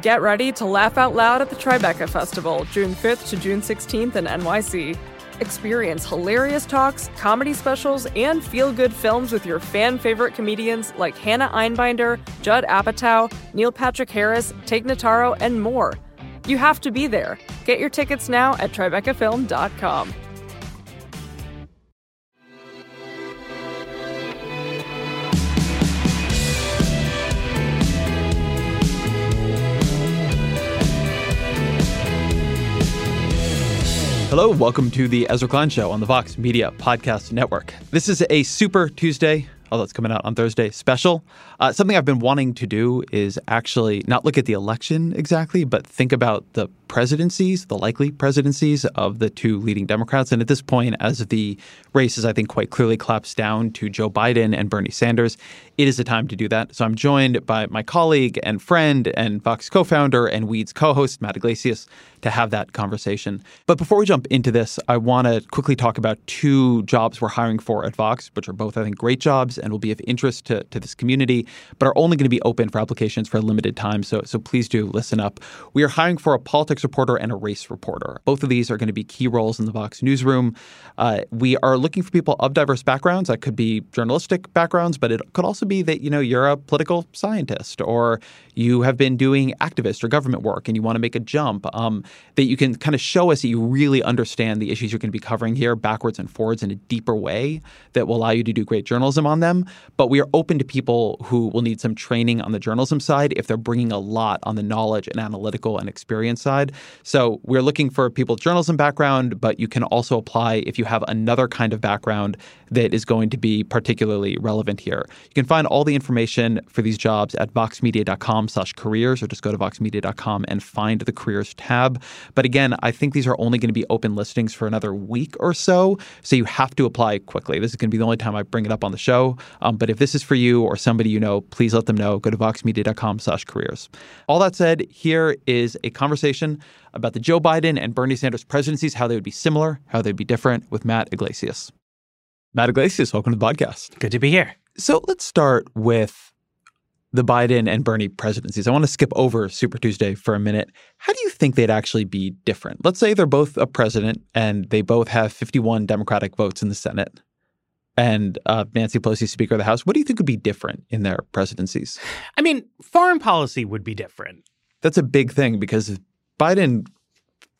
Get ready to laugh out loud at the Tribeca Festival, June 5th to June 16th in NYC. Experience hilarious talks, comedy specials, and feel good films with your fan favorite comedians like Hannah Einbinder, Judd Apatow, Neil Patrick Harris, Tig Notaro, and more. You have to be there. Get your tickets now at TribecaFilm.com. Hello, welcome to the Ezra Klein Show on the Vox Media Podcast Network. This is a Super Tuesday, although it's coming out on Thursday, special. Uh, something I've been wanting to do is actually not look at the election exactly, but think about the presidencies, the likely presidencies of the two leading Democrats. And at this point, as the race is, I think, quite clearly collapsed down to Joe Biden and Bernie Sanders, it is a time to do that. So I'm joined by my colleague and friend and Vox co founder and Weeds co host, Matt Yglesias, to have that conversation. But before we jump into this, I want to quickly talk about two jobs we're hiring for at Vox, which are both, I think, great jobs and will be of interest to, to this community, but are only going to be open for applications for a limited time. So, so please do listen up. We are hiring for a politics reporter and a race reporter. Both of these are going to be key roles in the Vox newsroom. Uh, we are looking for people of diverse backgrounds. That could be journalistic backgrounds, but it could also be that you know you're a political scientist or you have been doing activist or government work and you want to make a jump. Um, that you can kind of show us that you really understand the issues you're going to be covering here backwards and forwards in a deeper way that will allow you to do great journalism on them. But we are open to people who will need some training on the journalism side if they're bringing a lot on the knowledge and analytical and experience side. So we're looking for people journalism background, but you can also apply if you have another kind of background that is going to be particularly relevant here. You can find all the information for these jobs at voxmedia.com slash careers or just go to voxmedia.com and find the careers tab. But again, I think these are only going to be open listings for another week or so. So you have to apply quickly. This is going to be the only time I bring it up on the show. Um, but if this is for you or somebody you know, please let them know. Go to voxmedia.com slash careers. All that said, here is a conversation about the Joe Biden and Bernie Sanders presidencies, how they would be similar, how they'd be different with Matt Yglesias. Matt Yglesias, welcome to the podcast. Good to be here. So let's start with the Biden and Bernie presidencies. I want to skip over Super Tuesday for a minute. How do you think they'd actually be different? Let's say they're both a president and they both have 51 Democratic votes in the Senate and uh, Nancy Pelosi, Speaker of the House. What do you think would be different in their presidencies? I mean, foreign policy would be different. That's a big thing because Biden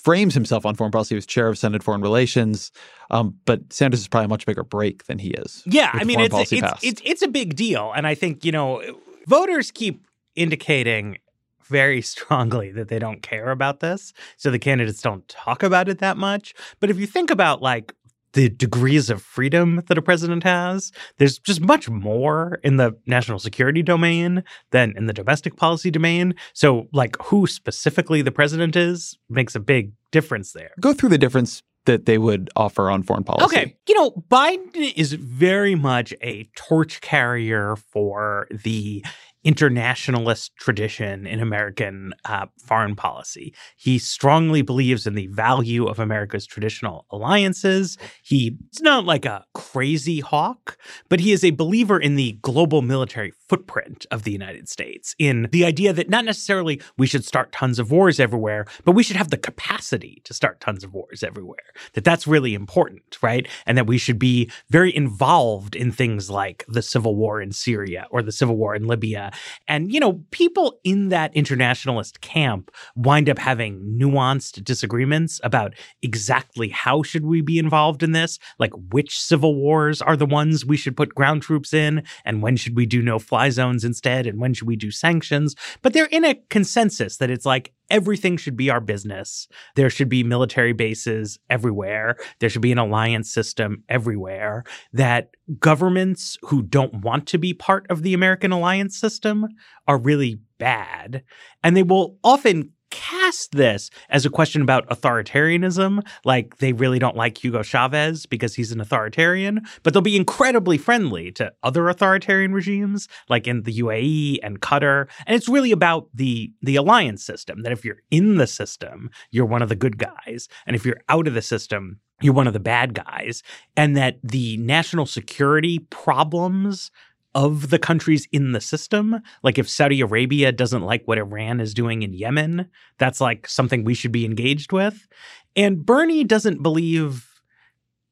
frames himself on foreign policy as chair of Senate Foreign Relations, um, but Sanders is probably a much bigger break than he is. Yeah, I mean, it's it's, it's it's a big deal, and I think you know voters keep indicating very strongly that they don't care about this, so the candidates don't talk about it that much. But if you think about like the degrees of freedom that a president has. There's just much more in the national security domain than in the domestic policy domain. So, like, who specifically the president is makes a big difference there. Go through the difference that they would offer on foreign policy. Okay. You know, Biden is very much a torch carrier for the internationalist tradition in American uh, foreign policy. He strongly believes in the value of America's traditional alliances. He's not like a crazy hawk, but he is a believer in the global military footprint of the United States, in the idea that not necessarily we should start tons of wars everywhere, but we should have the capacity to start tons of wars everywhere. That that's really important, right? And that we should be very involved in things like the civil war in Syria or the civil war in Libya and, you know, people in that internationalist camp wind up having nuanced disagreements about exactly how should we be involved in this, like which civil wars are the ones we should put ground troops in, and when should we do no fly zones instead, and when should we do sanctions. But they're in a consensus that it's like everything should be our business. There should be military bases everywhere. There should be an alliance system everywhere. That governments who don't want to be part of the American alliance system are really bad. And they will often cast this as a question about authoritarianism, like they really don't like Hugo Chavez because he's an authoritarian, but they'll be incredibly friendly to other authoritarian regimes, like in the UAE and Qatar. And it's really about the the alliance system. That if you're in the system, you're one of the good guys, and if you're out of the system, you're one of the bad guys, and that the national security problems of the countries in the system. Like if Saudi Arabia doesn't like what Iran is doing in Yemen, that's like something we should be engaged with. And Bernie doesn't believe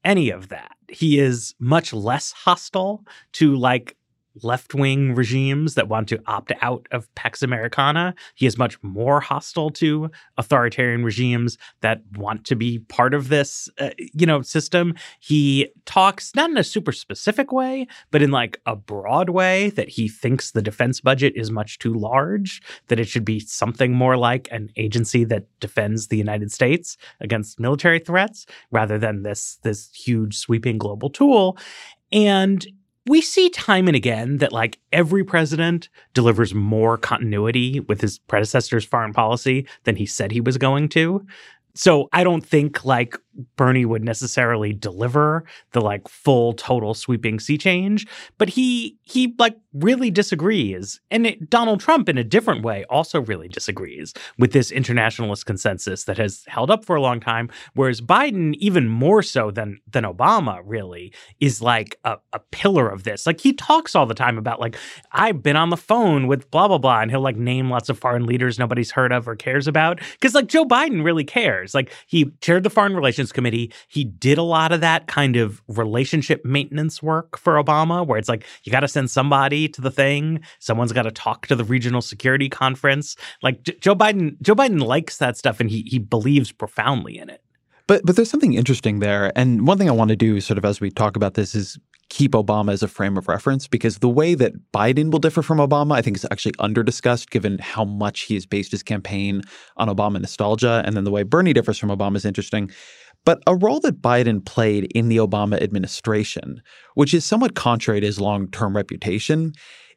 any of that. He is much less hostile to like left wing regimes that want to opt out of Pax Americana. He is much more hostile to authoritarian regimes that want to be part of this, uh, you know, system. He talks not in a super specific way, but in like a broad way that he thinks the defense budget is much too large, that it should be something more like an agency that defends the United States against military threats rather than this this huge sweeping global tool. And we see time and again that like every president delivers more continuity with his predecessor's foreign policy than he said he was going to. So I don't think like Bernie would necessarily deliver the like full total sweeping sea change, but he he like really disagrees. And it, Donald Trump in a different way also really disagrees with this internationalist consensus that has held up for a long time whereas Biden even more so than than Obama really is like a, a pillar of this. Like he talks all the time about like I've been on the phone with blah blah blah and he'll like name lots of foreign leaders nobody's heard of or cares about cuz like Joe Biden really cares. Like he chaired the foreign relations Relations Committee. He did a lot of that kind of relationship maintenance work for Obama, where it's like you got to send somebody to the thing, someone's got to talk to the regional security conference. Like J- Joe Biden, Joe Biden likes that stuff, and he he believes profoundly in it. But but there's something interesting there, and one thing I want to do, sort of as we talk about this, is keep Obama as a frame of reference because the way that Biden will differ from Obama, I think, is actually underdiscussed given how much he has based his campaign on Obama nostalgia. And then the way Bernie differs from Obama is interesting. But a role that Biden played in the Obama administration, which is somewhat contrary to his long term reputation,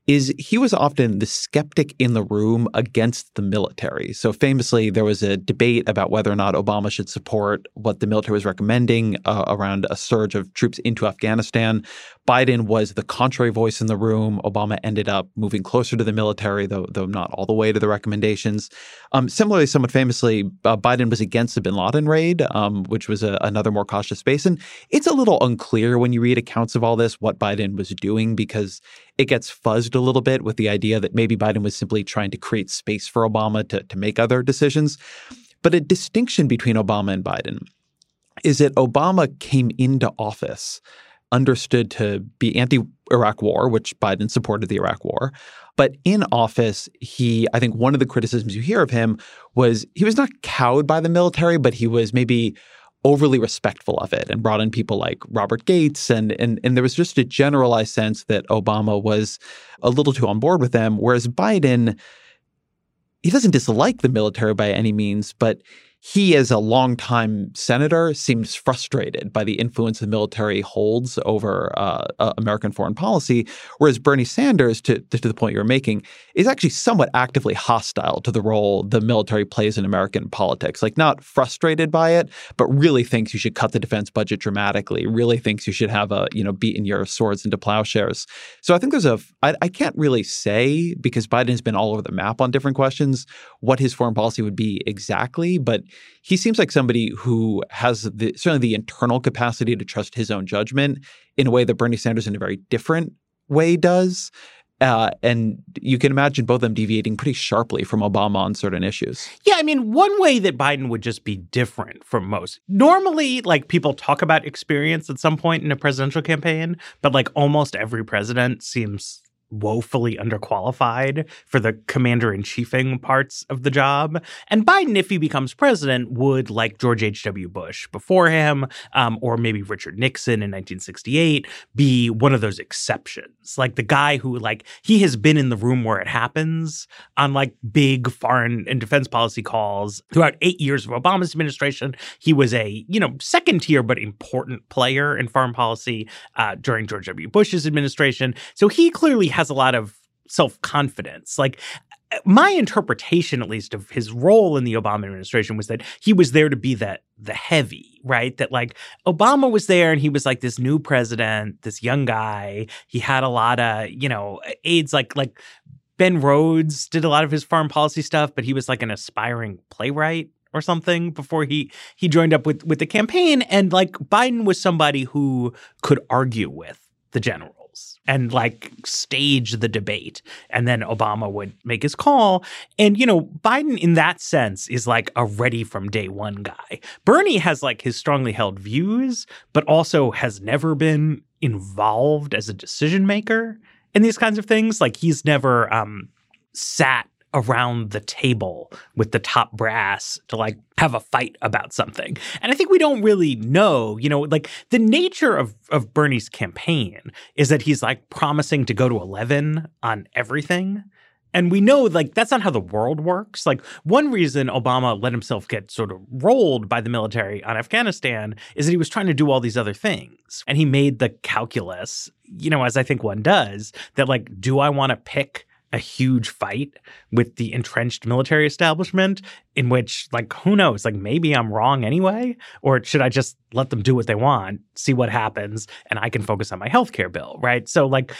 is he was often the skeptic in the room against the military. So famously, there was a debate about whether or not Obama should support what the military was recommending uh, around a surge of troops into Afghanistan. Biden was the contrary voice in the room. Obama ended up moving closer to the military, though, though not all the way to the recommendations. Um, similarly, somewhat famously, uh, Biden was against the bin Laden raid, um, which was a, another more cautious space. And it's a little unclear when you read accounts of all this what Biden was doing because it gets fuzzed a little bit with the idea that maybe Biden was simply trying to create space for Obama to, to make other decisions. But a distinction between Obama and Biden is that Obama came into office understood to be anti Iraq war, which Biden supported the Iraq war. But in office, he, I think one of the criticisms you hear of him was he was not cowed by the military, but he was maybe overly respectful of it and brought in people like Robert Gates and and and there was just a generalized sense that Obama was a little too on board with them whereas Biden he doesn't dislike the military by any means but he, as a longtime senator, seems frustrated by the influence the military holds over uh, uh, American foreign policy, whereas Bernie Sanders, to, to the point you're making, is actually somewhat actively hostile to the role the military plays in American politics. Like, not frustrated by it, but really thinks you should cut the defense budget dramatically. Really thinks you should have a you know beaten your swords into plowshares. So I think there's a I, I can't really say because Biden has been all over the map on different questions what his foreign policy would be exactly, but he seems like somebody who has the, certainly the internal capacity to trust his own judgment in a way that Bernie Sanders, in a very different way, does. Uh, and you can imagine both of them deviating pretty sharply from Obama on certain issues. Yeah, I mean, one way that Biden would just be different from most. Normally, like people talk about experience at some point in a presidential campaign, but like almost every president seems woefully underqualified for the commander in chiefing parts of the job. And Biden, if he becomes president, would, like George H.W. Bush before him, um, or maybe Richard Nixon in 1968, be one of those exceptions. Like the guy who, like, he has been in the room where it happens on like big foreign and defense policy calls throughout eight years of Obama's administration. He was a, you know, second tier but important player in foreign policy uh, during George W. Bush's administration. So he clearly has a lot of self confidence. Like, my interpretation, at least, of his role in the Obama administration was that he was there to be the the heavy, right? That like Obama was there and he was like this new president, this young guy. He had a lot of, you know, aides like like Ben Rhodes did a lot of his foreign policy stuff, but he was like an aspiring playwright or something before he he joined up with with the campaign and like Biden was somebody who could argue with the general and like stage the debate. And then Obama would make his call. And, you know, Biden in that sense is like a ready from day one guy. Bernie has like his strongly held views, but also has never been involved as a decision maker in these kinds of things. Like he's never um, sat around the table with the top brass to like have a fight about something. And I think we don't really know, you know, like the nature of of Bernie's campaign is that he's like promising to go to 11 on everything. And we know like that's not how the world works. Like one reason Obama let himself get sort of rolled by the military on Afghanistan is that he was trying to do all these other things. And he made the calculus, you know, as I think one does, that like do I want to pick a huge fight with the entrenched military establishment in which like who knows? Like maybe i'm wrong anyway? Or should i just let them do what they want see what happens and i can focus on my healthcare bill right? So like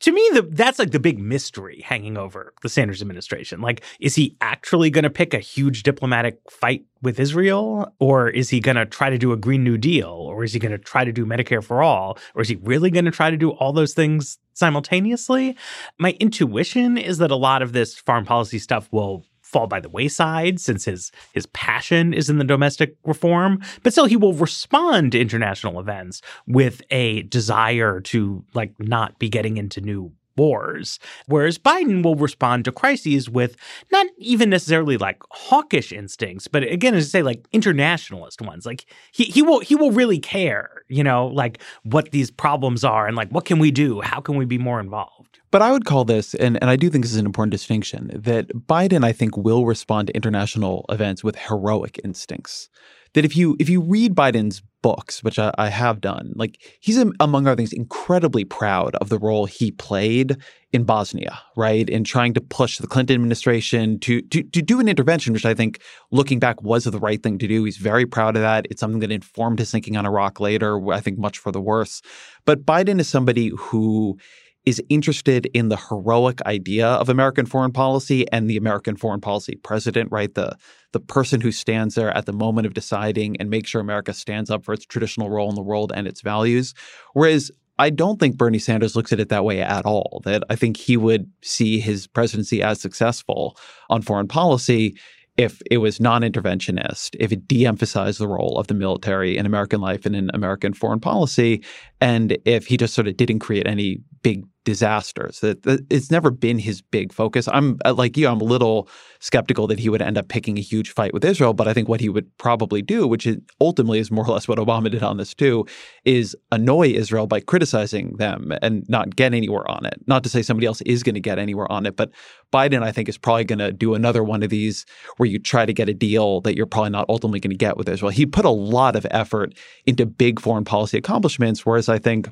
to me the, that's like the big mystery hanging over the sanders administration. Like is he actually going to pick a huge diplomatic fight with israel or is he going to try to do a green new deal or is he going to try to do medicare for all or is he really going to try to do all those things simultaneously? My intuition is that a lot of this foreign policy stuff will fall by the wayside since his his passion is in the domestic reform but still he will respond to international events with a desire to like not be getting into new wars whereas Biden will respond to crises with not even necessarily like hawkish instincts but again as I say like internationalist ones. Like he he will he will really care you know like what these problems are and like what can we do? How can we be more involved? But I would call this, and, and I do think this is an important distinction, that Biden, I think, will respond to international events with heroic instincts. That if you if you read Biden's books, which I, I have done, like he's among other things incredibly proud of the role he played in Bosnia, right? In trying to push the Clinton administration to to to do an intervention, which I think, looking back, was the right thing to do. He's very proud of that. It's something that informed his thinking on Iraq later. I think much for the worse. But Biden is somebody who is interested in the heroic idea of American foreign policy and the American foreign policy president, right? The the person who stands there at the moment of deciding and make sure America stands up for its traditional role in the world and its values. Whereas I don't think Bernie Sanders looks at it that way at all. That I think he would see his presidency as successful on foreign policy if it was non-interventionist, if it de-emphasized the role of the military in American life and in American foreign policy, and if he just sort of didn't create any big disasters. That, it's never been his big focus. I'm uh, like you. I'm a little skeptical that he would end up picking a huge fight with Israel. But I think what he would probably do, which ultimately is more or less what Obama did on this too, is annoy Israel by criticizing them and not get anywhere on it. Not to say somebody else is going to get anywhere on it, but Biden, I think, is probably going to do another one of these where you try to get a deal that you're probably not ultimately going to get with Israel. He put a lot of effort into big foreign policy accomplishments, whereas I think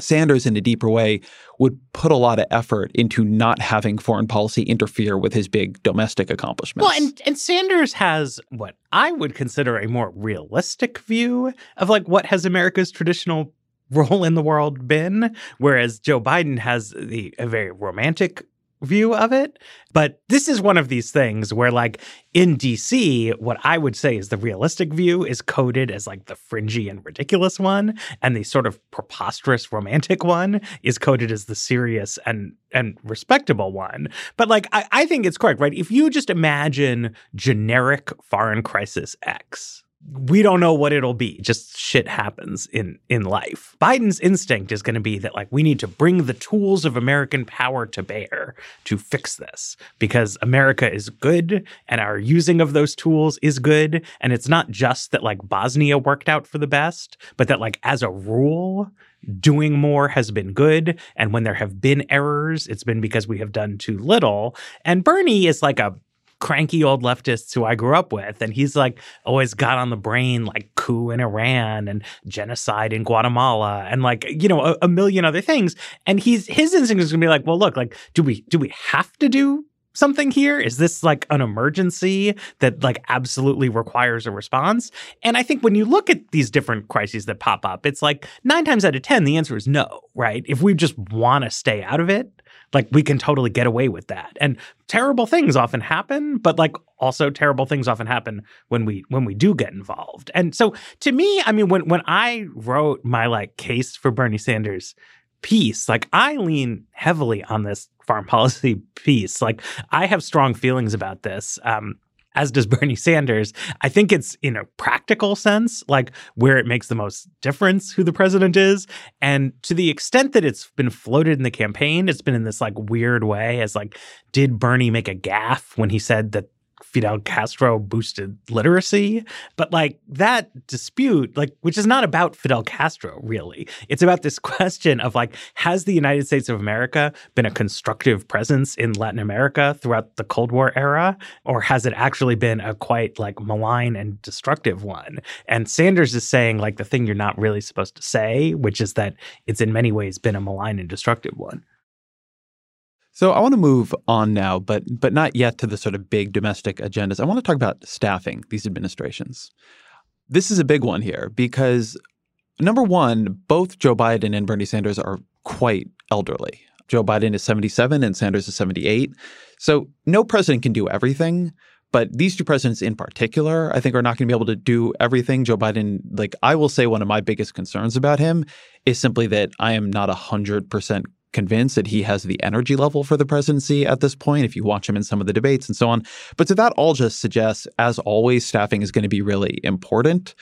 Sanders, in a deeper way, would put a lot of effort into not having foreign policy interfere with his big domestic accomplishments. Well, and, and Sanders has what I would consider a more realistic view of like what has America's traditional role in the world been, whereas Joe Biden has the a very romantic view of it. But this is one of these things where, like, in DC, what I would say is the realistic view is coded as like the fringy and ridiculous one, and the sort of preposterous romantic one is coded as the serious and and respectable one. But like, I, I think it's correct, right? If you just imagine generic foreign crisis X, we don't know what it'll be. Just shit happens in in life. Biden's instinct is going to be that like we need to bring the tools of American power to bear to fix this because America is good and our using of those tools is good and it's not just that like Bosnia worked out for the best, but that like as a rule doing more has been good and when there have been errors it's been because we have done too little and Bernie is like a cranky old leftists who I grew up with. And he's like always got on the brain like coup in Iran and genocide in Guatemala and like, you know, a, a million other things. And he's his instinct is gonna be like, well, look, like, do we do we have to do something here? Is this like an emergency that like absolutely requires a response? And I think when you look at these different crises that pop up, it's like nine times out of 10, the answer is no, right? If we just want to stay out of it, like we can totally get away with that. And terrible things often happen, but like also terrible things often happen when we when we do get involved. And so to me, I mean when when I wrote my like case for Bernie Sanders piece, like I lean heavily on this foreign policy piece. Like I have strong feelings about this. Um as does Bernie Sanders. I think it's in a practical sense, like where it makes the most difference who the president is. And to the extent that it's been floated in the campaign, it's been in this like weird way as like, did Bernie make a gaffe when he said that Fidel Castro boosted literacy. But like that dispute, like, which is not about Fidel Castro, really. It's about this question of like, has the United States of America been a constructive presence in Latin America throughout the Cold War era? Or has it actually been a quite like malign and destructive one? And Sanders is saying like the thing you're not really supposed to say, which is that it's in many ways been a malign and destructive one. So I want to move on now, but but not yet to the sort of big domestic agendas. I want to talk about staffing these administrations. This is a big one here because number one, both Joe Biden and Bernie Sanders are quite elderly. Joe Biden is 77 and Sanders is 78. So no president can do everything. But these two presidents in particular, I think, are not going to be able to do everything. Joe Biden, like I will say, one of my biggest concerns about him is simply that I am not 100% convinced that he has the energy level for the presidency at this point, if you watch him in some of the debates and so on. But so that all just suggests, as always, staffing is going to be really important.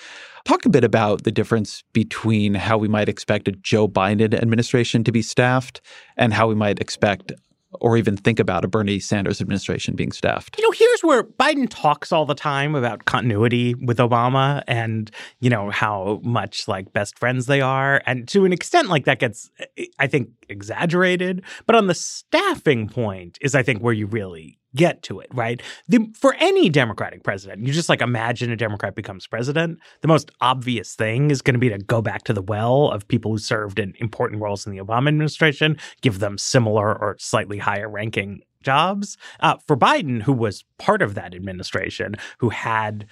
Talk a bit about the difference between how we might expect a Joe Biden administration to be staffed and how we might expect or even think about a Bernie Sanders administration being staffed. You know, here's where Biden talks all the time about continuity with Obama and, you know, how much like best friends they are. And to an extent, like that gets, I think, exaggerated. But on the staffing point is, I think, where you really get to it, right? The, for any Democratic president, you just like imagine a Democrat becomes president. The most obvious thing is going to be to go back to the well of people who served in important roles in the Obama administration, give them similar or slightly higher ranking jobs. Uh, for Biden, who was part of that administration, who had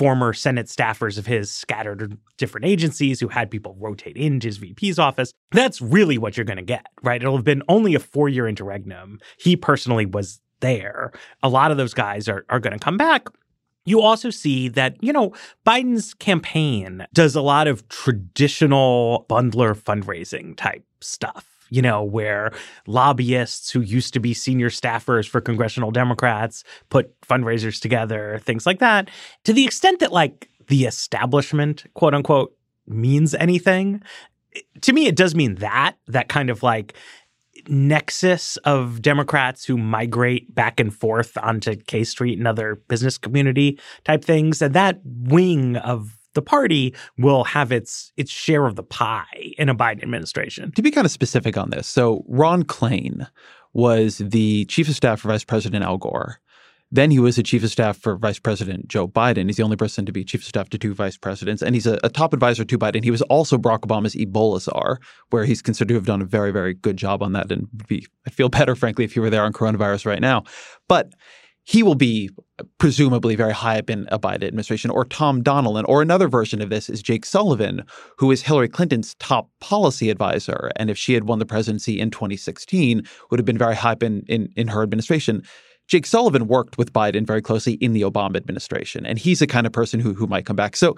former Senate staffers of his scattered different agencies who had people rotate into his VP's office. That's really what you're going to get, right? It'll have been only a four year interregnum. He personally was there. A lot of those guys are, are going to come back. You also see that, you know, Biden's campaign does a lot of traditional bundler fundraising type stuff you know, where lobbyists who used to be senior staffers for congressional Democrats put fundraisers together, things like that. To the extent that, like, the establishment, quote unquote, means anything, to me, it does mean that, that kind of like nexus of Democrats who migrate back and forth onto K Street and other business community type things. And that wing of the party will have its its share of the pie in a Biden administration. To be kind of specific on this, so Ron Klain was the chief of staff for Vice President Al Gore. Then he was the chief of staff for Vice President Joe Biden. He's the only person to be chief of staff to two vice presidents, and he's a, a top advisor to Biden. He was also Barack Obama's Ebola czar, where he's considered to have done a very, very good job on that. And be, I'd feel better, frankly, if he were there on coronavirus right now. But he will be presumably very high up in a Biden administration, or Tom Donilon, or another version of this is Jake Sullivan, who is Hillary Clinton's top policy advisor. And if she had won the presidency in 2016, would have been very high up in, in, in her administration. Jake Sullivan worked with Biden very closely in the Obama administration, and he's the kind of person who who might come back. So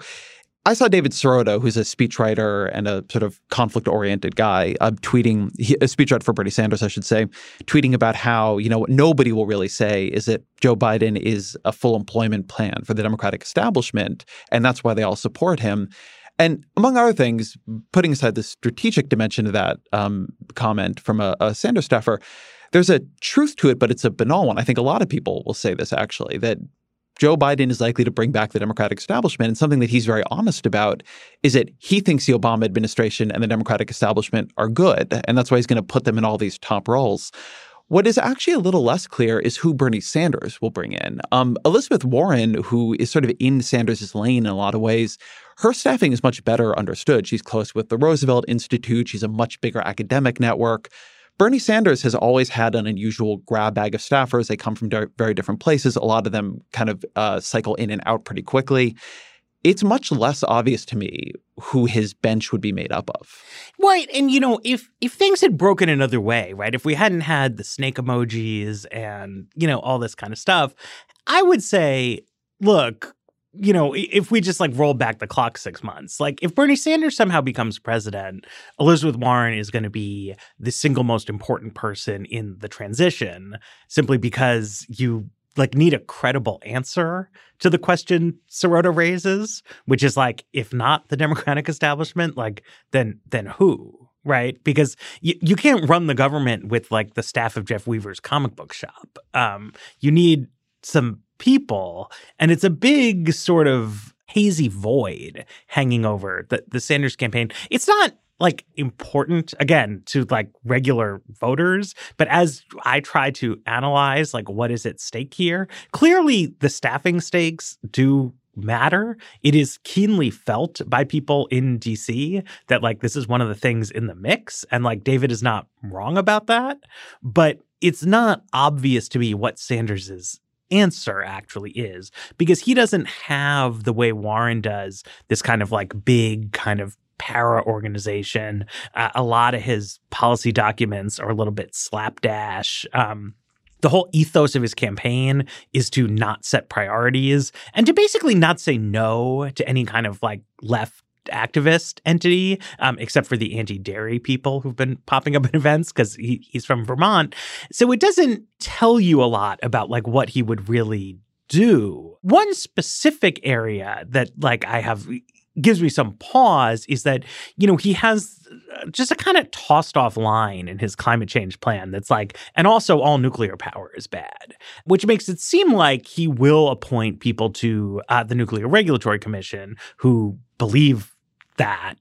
I saw David Sirota, who's a speechwriter and a sort of conflict oriented guy, uh, tweeting, a speechwriter for Bernie Sanders, I should say, tweeting about how, you know, what nobody will really say is that Joe Biden is a full employment plan for the Democratic establishment. And that's why they all support him. And among other things, putting aside the strategic dimension of that um, comment from a, a Sanders staffer, there's a truth to it, but it's a banal one. I think a lot of people will say this actually that Joe Biden is likely to bring back the Democratic establishment. And something that he's very honest about is that he thinks the Obama administration and the Democratic establishment are good. And that's why he's going to put them in all these top roles. What is actually a little less clear is who Bernie Sanders will bring in. Um, Elizabeth Warren, who is sort of in Sanders' lane in a lot of ways, her staffing is much better understood. She's close with the Roosevelt Institute. She's a much bigger academic network. Bernie Sanders has always had an unusual grab bag of staffers. They come from very different places. A lot of them kind of uh, cycle in and out pretty quickly. It's much less obvious to me who his bench would be made up of. Right. And you know, if if things had broken another way, right? If we hadn't had the snake emojis and, you know, all this kind of stuff, I would say, look, you know, if we just like roll back the clock six months, like if Bernie Sanders somehow becomes president, Elizabeth Warren is going to be the single most important person in the transition simply because you like need a credible answer to the question Sirota raises, which is like, if not the Democratic establishment, like then then who? Right, because you, you can't run the government with like the staff of Jeff Weaver's comic book shop. Um, you need some people. And it's a big sort of hazy void hanging over the, the Sanders campaign. It's not like important again to like regular voters but as i try to analyze like what is at stake here clearly the staffing stakes do matter it is keenly felt by people in dc that like this is one of the things in the mix and like david is not wrong about that but it's not obvious to me what sanders's answer actually is because he doesn't have the way Warren does this kind of like big kind of para organization. Uh, a lot of his policy documents are a little bit slapdash. Um, the whole ethos of his campaign is to not set priorities and to basically not say no to any kind of like left activist entity, um, except for the anti dairy people who've been popping up at events because he, he's from Vermont. So it doesn't tell you a lot about like what he would really do. One specific area that like I have gives me some pause is that you know he has uh, just a kind of tossed off line in his climate change plan that's like and also all nuclear power is bad which makes it seem like he will appoint people to uh, the nuclear regulatory commission who believe that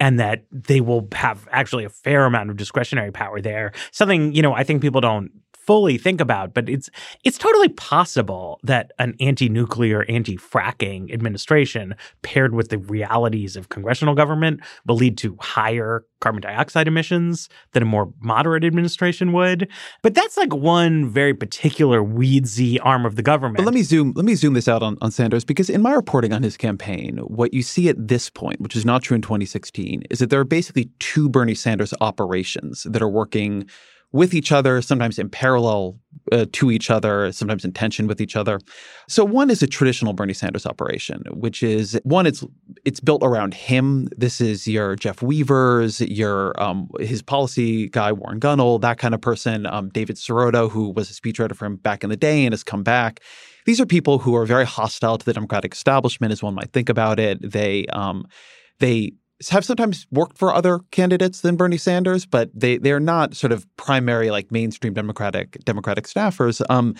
and that they will have actually a fair amount of discretionary power there. Something you know i think people don't fully think about, but it's it's totally possible that an anti-nuclear, anti-fracking administration paired with the realities of congressional government will lead to higher carbon dioxide emissions than a more moderate administration would. But that's like one very particular weedsy arm of the government. But let me zoom let me zoom this out on, on Sanders because in my reporting on his campaign, what you see at this point, which is not true in 2016, is that there are basically two Bernie Sanders operations that are working with each other, sometimes in parallel uh, to each other, sometimes in tension with each other. So one is a traditional Bernie Sanders operation, which is one it's it's built around him. This is your Jeff Weavers, your um, his policy guy Warren Gunnell, that kind of person. Um, David Sirota, who was a speechwriter for him back in the day and has come back. These are people who are very hostile to the Democratic establishment, as one might think about it. They um, they have sometimes worked for other candidates than Bernie Sanders, but they they're not sort of primary like mainstream Democratic Democratic staffers. Um,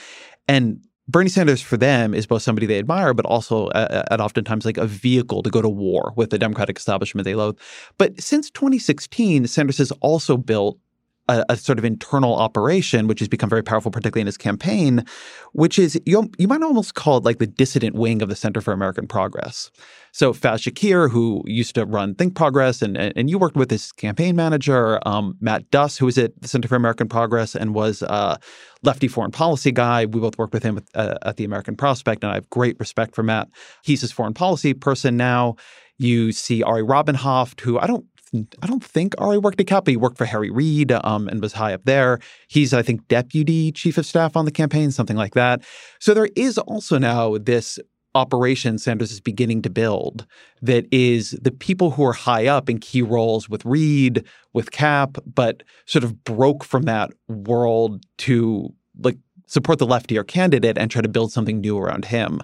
and Bernie Sanders for them is both somebody they admire, but also at, at oftentimes like a vehicle to go to war with the Democratic establishment they loathe. But since 2016, Sanders has also built a, a, sort of internal operation, which has become very powerful, particularly in his campaign, which is you, you might almost call it like the dissident wing of the Center for American Progress. So Faz Shakir, who used to run Think Progress, and and you worked with his campaign manager, um, Matt Duss, who was at the Center for American Progress and was a lefty foreign policy guy. We both worked with him at, uh, at the American Prospect, and I have great respect for Matt. He's his foreign policy person now. You see Ari Rabin-Havt, who I don't I don't think Ari worked at CAP, but he worked for Harry Reid um, and was high up there. He's, I think, deputy chief of staff on the campaign, something like that. So there is also now this operation Sanders is beginning to build that is the people who are high up in key roles with Reid, with Cap, but sort of broke from that world to like support the leftier candidate and try to build something new around him.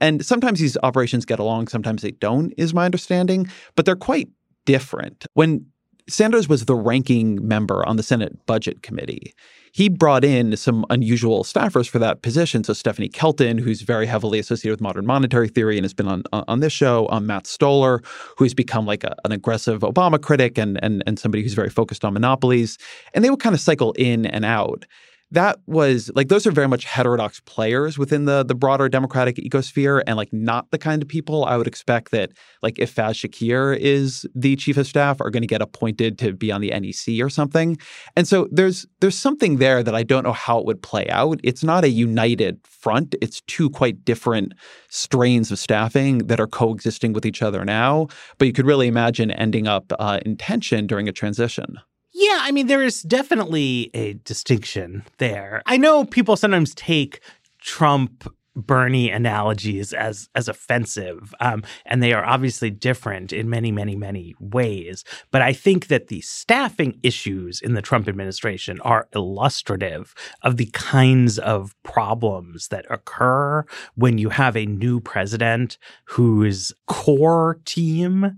And sometimes these operations get along, sometimes they don't, is my understanding, but they're quite different. When Sanders was the ranking member on the Senate Budget Committee. He brought in some unusual staffers for that position. So Stephanie Kelton, who's very heavily associated with modern monetary theory and has been on on this show, um, Matt Stoller, who's become like a, an aggressive Obama critic and and and somebody who's very focused on monopolies. And they would kind of cycle in and out that was like those are very much heterodox players within the the broader democratic ecosphere and like not the kind of people I would expect that like if Faz Shakir is the chief of staff are going to get appointed to be on the NEC or something. And so there's there's something there that I don't know how it would play out. It's not a united front. It's two quite different strains of staffing that are coexisting with each other now, but you could really imagine ending up uh, in tension during a transition. Yeah, I mean, there is definitely a distinction there. I know people sometimes take Trump Bernie analogies as as offensive, um, and they are obviously different in many, many, many ways. But I think that the staffing issues in the Trump administration are illustrative of the kinds of problems that occur when you have a new president whose core team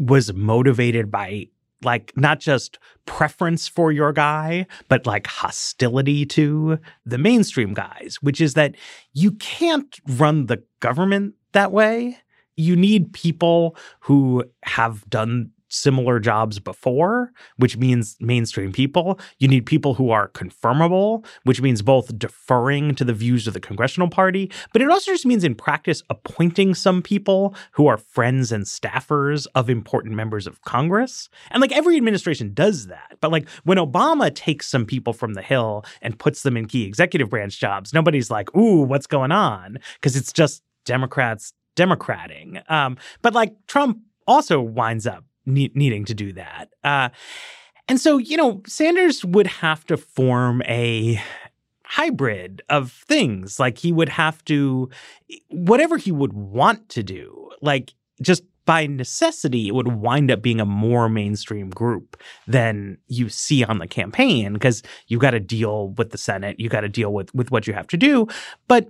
was motivated by like not just preference for your guy, but like hostility to the mainstream guys, which is that you can't run the government that way. You need people who have done similar jobs before, which means mainstream people. You need people who are confirmable, which means both deferring to the views of the congressional party, but it also just means in practice appointing some people who are friends and staffers of important members of Congress. And like every administration does that. But like when Obama takes some people from the Hill and puts them in key executive branch jobs, nobody's like, ooh, what's going on? Because it's just Democrats democrating. Um, but like Trump also winds up ne- needing to do that. Uh, and so, you know, Sanders would have to form a hybrid of things. Like he would have to, whatever he would want to do, like just by necessity, it would wind up being a more mainstream group than you see on the campaign because you've got to deal with the Senate, you got to deal with with what you have to do. But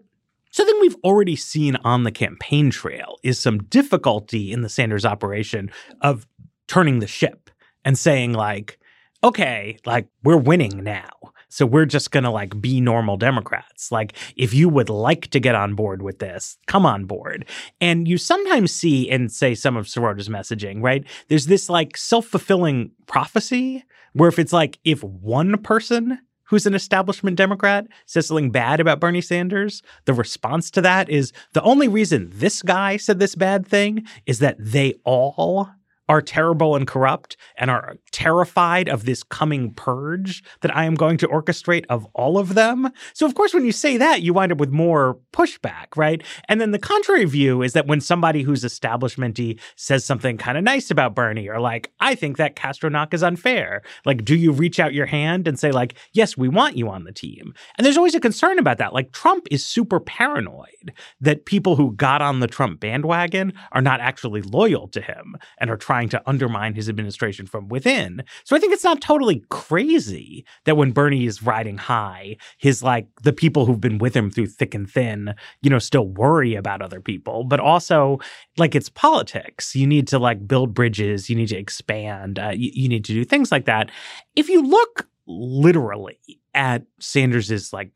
Something we've already seen on the campaign trail is some difficulty in the Sanders operation of turning the ship and saying, like, okay, like we're winning now. So we're just going to like be normal Democrats. Like if you would like to get on board with this, come on board. And you sometimes see in say some of Sirota's messaging, right? There's this like self-fulfilling prophecy where if it's like if one person who's an establishment Democrat says something bad about Bernie Sanders, the response to that is the only reason this guy said this bad thing is that they all are terrible and corrupt and are terrified of this coming purge that I am going to orchestrate of all of them. So, of course, when you say that, you wind up with more pushback, right? And then the contrary view is that when somebody who's establishmenty says something kind of nice about Bernie, or like, I think that Castro knock is unfair, like, do you reach out your hand and say, like, yes, we want you on the team? And there's always a concern about that. Like, Trump is super paranoid that people who got on the Trump bandwagon are not actually loyal to him and are trying to undermine his administration from within. So I think it's not totally crazy that when Bernie is riding high, his like the people who've been with him through thick and thin, you know, still worry about other people, but also like it's politics. You need to like build bridges, you need to expand, uh, you, you need to do things like that. If you look literally at Sanders's like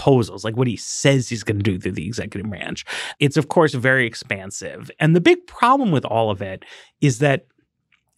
proposals, like what he says he's going to do through the executive branch. It's, of course, very expansive. And the big problem with all of it is that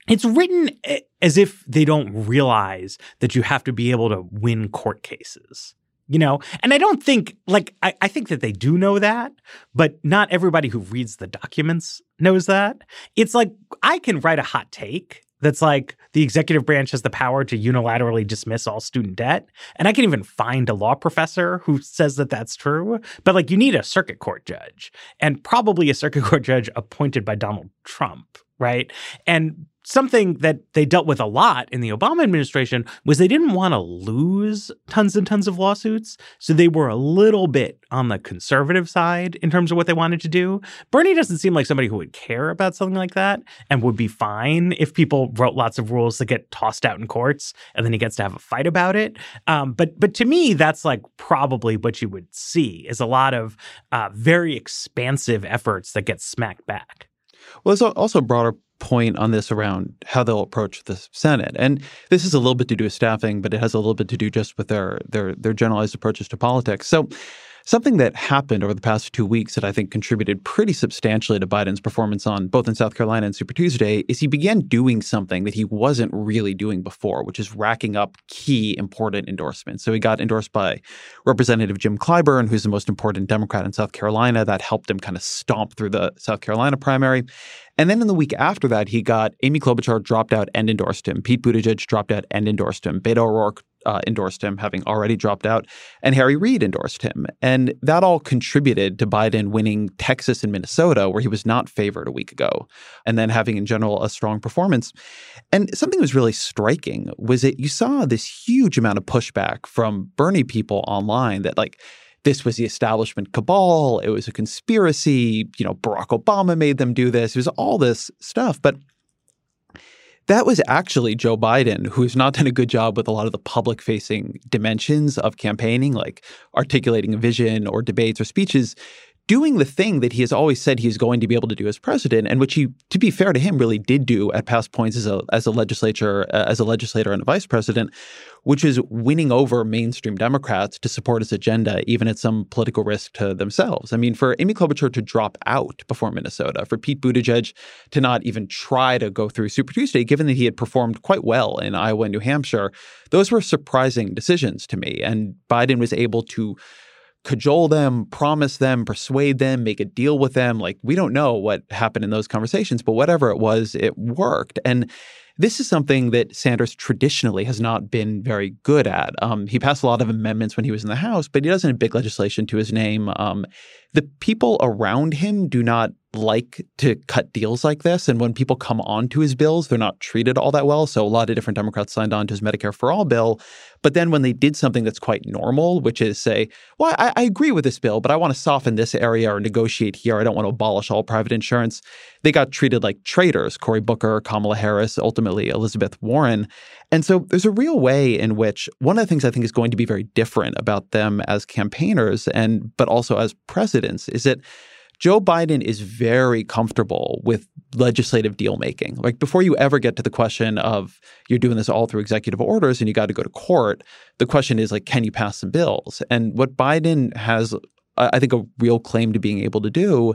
it's written eh, as if they don't realize that you have to be able to win court cases. You know, and I don't think like I, I think that they do know that, but not everybody who reads the documents knows that. It's like I can write a hot take that's like the executive branch has the power to unilaterally dismiss all student debt. And I can even find a law professor who says that that's true. But like you need a circuit court judge and probably a circuit court judge appointed by Donald Trump, right? And something that they dealt with a lot in the Obama administration was they didn't want to lose tons and tons of lawsuits. So they were a little bit on the conservative side in terms of what they wanted to do. Bernie doesn't seem like somebody who would care about something like that and would be fine if people wrote lots of rules that get tossed out in courts and then he gets to have a fight about it. Um, but but to me, that's like probably what you would see is a lot of uh, very expansive efforts that get smacked back. Well, there's also a broader point on this around how they'll approach the Senate. And this is a little bit to do with staffing, but it has a little bit to do just with their their their generalized approaches to politics. So Something that happened over the past two weeks that I think contributed pretty substantially to Biden's performance on both in South Carolina and Super Tuesday is he began doing something that he wasn't really doing before, which is racking up key important endorsements. So he got endorsed by Representative Jim Clyburn, who's the most important Democrat in South Carolina. That helped him kind of stomp through the South Carolina primary. And then in the week after that, he got Amy Klobuchar dropped out and endorsed him. Pete Buttigieg dropped out and endorsed him. Beto O'Rourke uh, endorsed him, having already dropped out, and Harry Reid endorsed him. And that all contributed to Biden winning Texas and Minnesota, where he was not favored a week ago, and then having in general a strong performance. And something that was really striking was that you saw this huge amount of pushback from Bernie people online that, like, this was the establishment cabal. It was a conspiracy. You know, Barack Obama made them do this. It was all this stuff. But that was actually Joe Biden, who's not done a good job with a lot of the public facing dimensions of campaigning, like articulating a vision or debates or speeches doing the thing that he has always said he's going to be able to do as president, and which he, to be fair to him, really did do at past points as a as a legislature, uh, as a legislator and a vice president, which is winning over mainstream Democrats to support his agenda, even at some political risk to themselves. I mean, for Amy Klobuchar to drop out before Minnesota, for Pete Buttigieg to not even try to go through Super Tuesday, given that he had performed quite well in Iowa and New Hampshire, those were surprising decisions to me, and Biden was able to cajole them, promise them, persuade them, make a deal with them. Like, we don't know what happened in those conversations, but whatever it was, it worked. And this is something that Sanders traditionally has not been very good at. Um, he passed a lot of amendments when he was in the House, but he doesn't have big legislation to his name. Um, the people around him do not like to cut deals like this. And when people come onto his bills, they're not treated all that well. So a lot of different Democrats signed on to his Medicare for All bill. But then when they did something that's quite normal, which is say, well, I, I agree with this bill, but I want to soften this area or negotiate here. I don't want to abolish all private insurance. They got treated like traitors, Cory Booker, Kamala Harris, ultimately Elizabeth Warren. And so there's a real way in which one of the things I think is going to be very different about them as campaigners and but also as presidents is that Joe Biden is very comfortable with legislative deal making. Like before you ever get to the question of you're doing this all through executive orders and you got to go to court, the question is like, can you pass some bills? And what Biden has, I think, a real claim to being able to do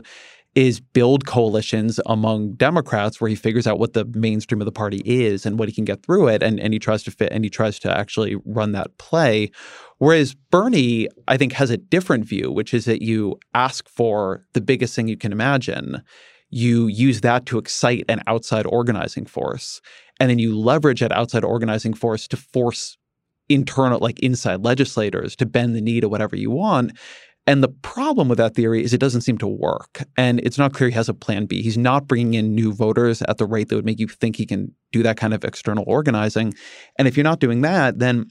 is build coalitions among Democrats where he figures out what the mainstream of the party is and what he can get through it and, and he tries to fit and he tries to actually run that play. Whereas Bernie, I think, has a different view, which is that you ask for the biggest thing you can imagine. You use that to excite an outside organizing force. And then you leverage that outside organizing force to force internal, like inside legislators to bend the knee to whatever you want. And the problem with that theory is it doesn't seem to work. And it's not clear he has a plan B. He's not bringing in new voters at the rate that would make you think he can do that kind of external organizing. And if you're not doing that, then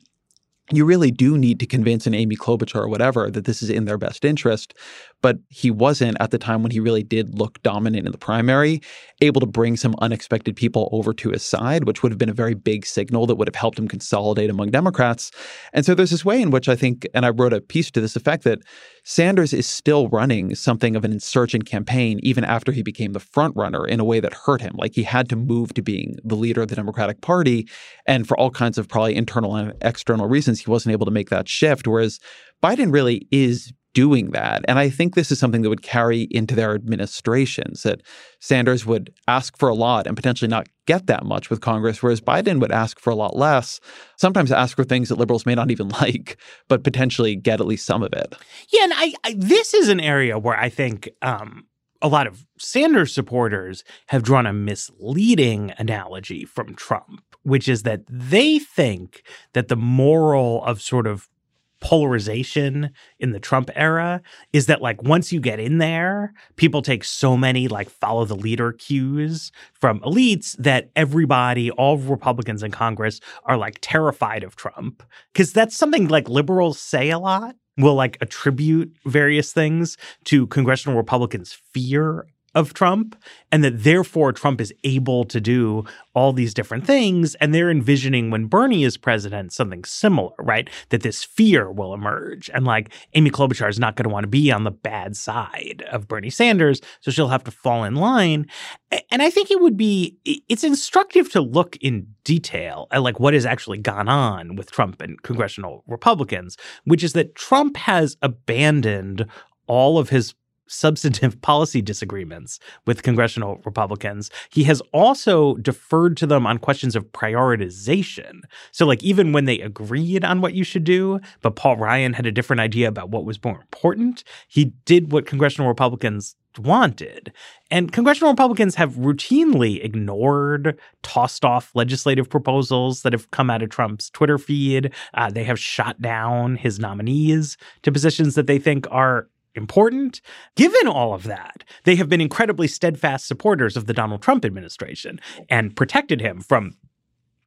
you really do need to convince an Amy Klobuchar or whatever that this is in their best interest. But he wasn't at the time when he really did look dominant in the primary, able to bring some unexpected people over to his side, which would have been a very big signal that would have helped him consolidate among Democrats. And so there's this way in which I think, and I wrote a piece to this effect, that Sanders is still running something of an insurgent campaign even after he became the front runner in a way that hurt him. Like he had to move to being the leader of the Democratic Party. And for all kinds of probably internal and external reasons, he wasn't able to make that shift. Whereas Biden really is doing that. And I think this is something that would carry into their administrations that Sanders would ask for a lot and potentially not get that much with Congress, whereas Biden would ask for a lot less, sometimes ask for things that liberals may not even like, but potentially get at least some of it. Yeah. And I, I this is an area where I think um, a lot of Sanders supporters have drawn a misleading analogy from Trump, which is that they think that the moral of sort of polarization in the Trump era is that like once you get in there, people take so many like follow the leader cues from elites that everybody, all Republicans in Congress are like terrified of Trump. Cause that's something like liberals say a lot. Will like attribute various things to congressional Republicans' fear of Trump, and that therefore Trump is able to do all these different things. And they're envisioning when Bernie is president something similar, right? That this fear will emerge. And like Amy Klobuchar is not going to want to be on the bad side of Bernie Sanders, so she'll have to fall in line. And I think it would be, it's instructive to look in detail at like what has actually gone on with Trump and congressional Republicans, which is that Trump has abandoned all of his substantive policy disagreements with congressional Republicans. He has also deferred to them on questions of prioritization. So, like, even when they agreed on what you should do, but Paul Ryan had a different idea about what was more important, he did what congressional Republicans wanted. And congressional Republicans have routinely ignored, tossed off legislative proposals that have come out of Trump's Twitter feed. Uh, they have shot down his nominees to positions that they think are important. Given all of that, they have been incredibly steadfast supporters of the Donald Trump administration and protected him from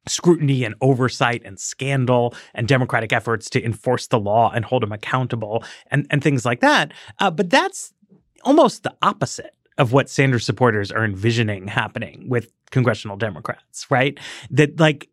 scrutiny and oversight and scandal and democratic efforts to enforce the law and hold him accountable and, and things like that. Uh, but that's almost the opposite of what Sanders supporters are envisioning happening with congressional Democrats, right? That like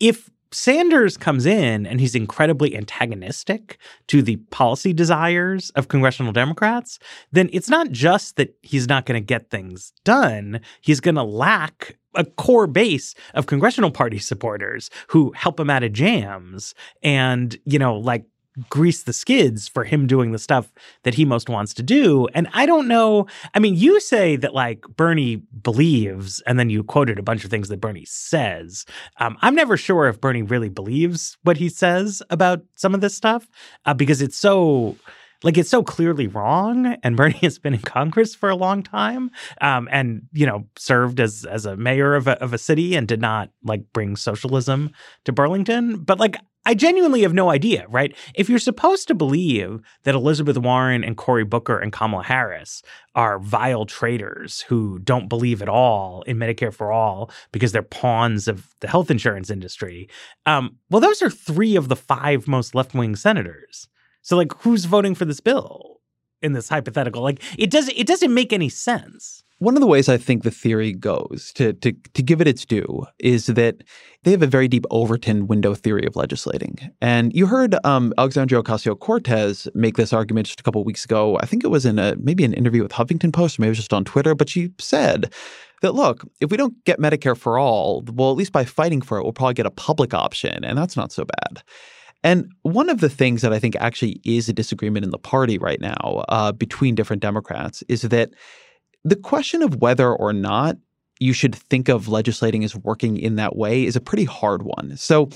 if Sanders comes in and he's incredibly antagonistic to the policy desires of congressional Democrats, then it's not just that he's not going to get things done, he's going to lack a core base of congressional party supporters who help him out of jams and, you know, like grease the skids for him doing the stuff that he most wants to do. And I don't know. I mean, you say that like Bernie believes, and then you quoted a bunch of things that Bernie says. Um, I'm never sure if Bernie really believes what he says about some of this stuff uh, because it's so like it's so clearly wrong and bernie has been in congress for a long time um, and you know served as as a mayor of a, of a city and did not like bring socialism to burlington but like I genuinely have no idea, right? If you're supposed to believe that Elizabeth Warren and Cory Booker and Kamala Harris are vile traitors who don't believe at all in Medicare for all because they're pawns of the health insurance industry, um, well, those are three of the five most left wing senators. So, like, who's voting for this bill in this hypothetical? Like, it doesn't it doesn't make any sense. One of the ways I think the theory goes, to, to, to give it its due, is that they have a very deep Overton window theory of legislating. And you heard um, Alexandria Ocasio Cortez make this argument just a couple weeks ago. I think it was in a maybe an interview with Huffington Post, or maybe it was just on Twitter, but she said that look, if we don't get Medicare for all, well, at least by fighting for it, we'll probably get a public option, and that's not so bad. And one of the things that I think actually is a disagreement in the party right now uh, between different Democrats is that the question of whether or not you should think of legislating as working in that way is a pretty hard one. So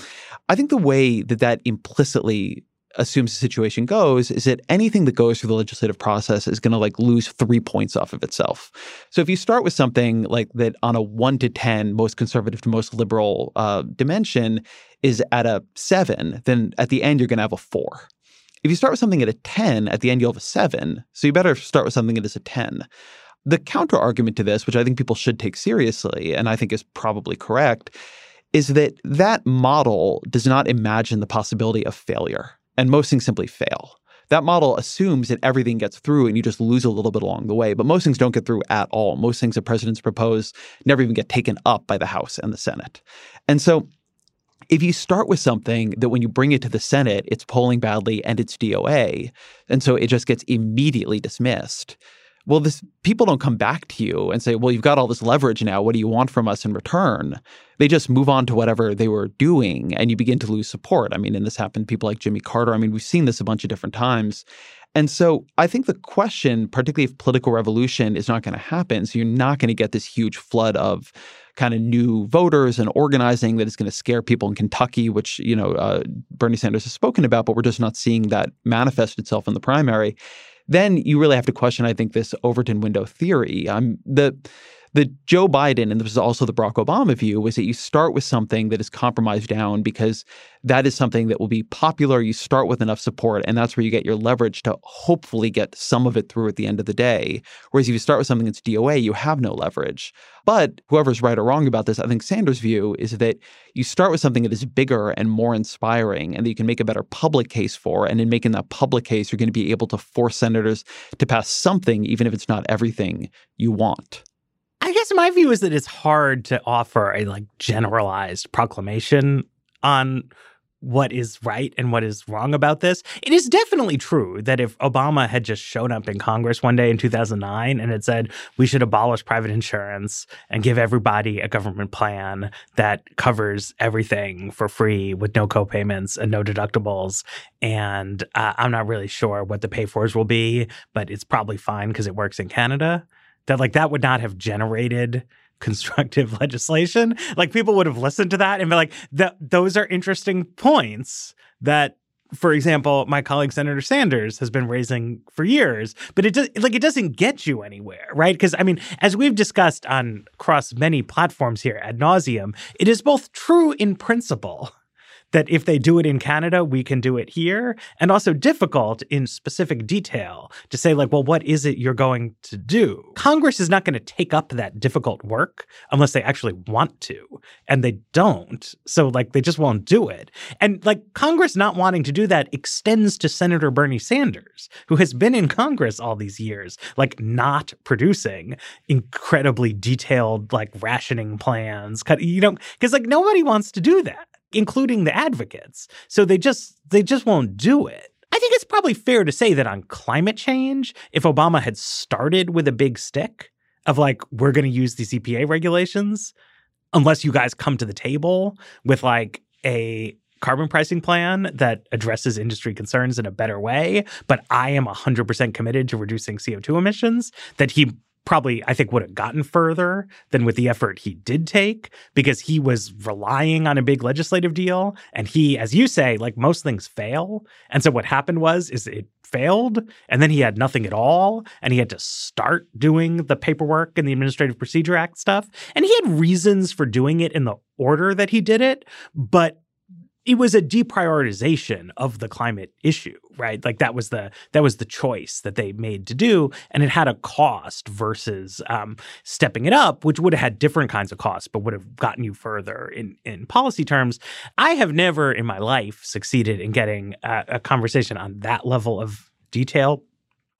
I think the way that that implicitly assumes the situation goes is that anything that goes through the legislative process is going to like lose three points off of itself. So if you start with something like that on a one to 10, most conservative to most liberal uh, dimension is at a seven, then at the end, you're going to have a four. If you start with something at a 10, at the end, you'll have a seven. So you better start with something that is a 10. The counter argument to this, which I think people should take seriously, and I think is probably correct, is that that model does not imagine the possibility of failure. And most things simply fail. That model assumes that everything gets through and you just lose a little bit along the way. But most things don't get through at all. Most things that presidents propose never even get taken up by the House and the Senate. And so if you start with something that when you bring it to the Senate, it's polling badly and it's DOA, and so it just gets immediately dismissed, well, this people don't come back to you and say, "Well, you've got all this leverage now. What do you want from us in return?" They just move on to whatever they were doing, and you begin to lose support. I mean, and this happened to people like Jimmy Carter. I mean, we've seen this a bunch of different times. And so I think the question, particularly if political revolution is not going to happen, so you're not going to get this huge flood of kind of new voters and organizing that is going to scare people in Kentucky, which you know uh, Bernie Sanders has spoken about, but we're just not seeing that manifest itself in the primary then you really have to question, I think, this Overton window theory. Um, the The Joe Biden, and this is also the Barack Obama view, was that you start with something that is compromised down because that is something that will be popular. You start with enough support, and that's where you get your leverage to hopefully get some of it through at the end of the day. Whereas if you start with something that's DOA, you have no leverage. But whoever's right or wrong about this, I think Sanders' view is that you start with something that is bigger and more inspiring and that you can make a better public case for. And in making that public case, you're going to be able to force senators to pass something, even if it's not everything you want. Guess my view is that it's hard to offer a like generalized proclamation on what is right and what is wrong about this. It is definitely true that if Obama had just shown up in Congress one day in 2009 and had said we should abolish private insurance and give everybody a government plan that covers everything for free with no co-payments and no deductibles, and uh, I'm not really sure what the pay fors will be, but it's probably fine because it works in Canada. That like that would not have generated constructive legislation. Like people would have listened to that and be like, those are interesting points that for example, my colleague Senator Sanders has been raising for years, but it does like it doesn't get you anywhere, right? Because I mean, as we've discussed on across many platforms here ad nauseum, it is both true in principle that if they do it in Canada, we can do it here, and also difficult in specific detail to say, like, well, what is it you're going to do? Congress is not going to take up that difficult work unless they actually want to, and they don't. So, like, they just won't do it. And, like, Congress not wanting to do that extends to Senator Bernie Sanders, who has been in Congress all these years, like, not producing incredibly detailed, like, rationing plans. You know, because, like, nobody wants to do that including the advocates. So they just they just won't do it. I think it's probably fair to say that on climate change, if Obama had started with a big stick of like we're going to use these EPA regulations unless you guys come to the table with like a carbon pricing plan that addresses industry concerns in a better way, but I am 100% committed to reducing CO2 emissions, that he probably I think would have gotten further than with the effort he did take because he was relying on a big legislative deal and he as you say like most things fail. And so what happened was is it failed and then he had nothing at all and he had to start doing the paperwork and the administrative procedure act stuff. And he had reasons for doing it in the order that he did it but it was a deprioritization of the climate issue right? Like that was the that was the choice that they made to do and it had a cost versus um, stepping it up which would have had different kinds of costs but would have gotten you further in in policy terms. I have never in my life succeeded in getting a, a conversation on that level of detail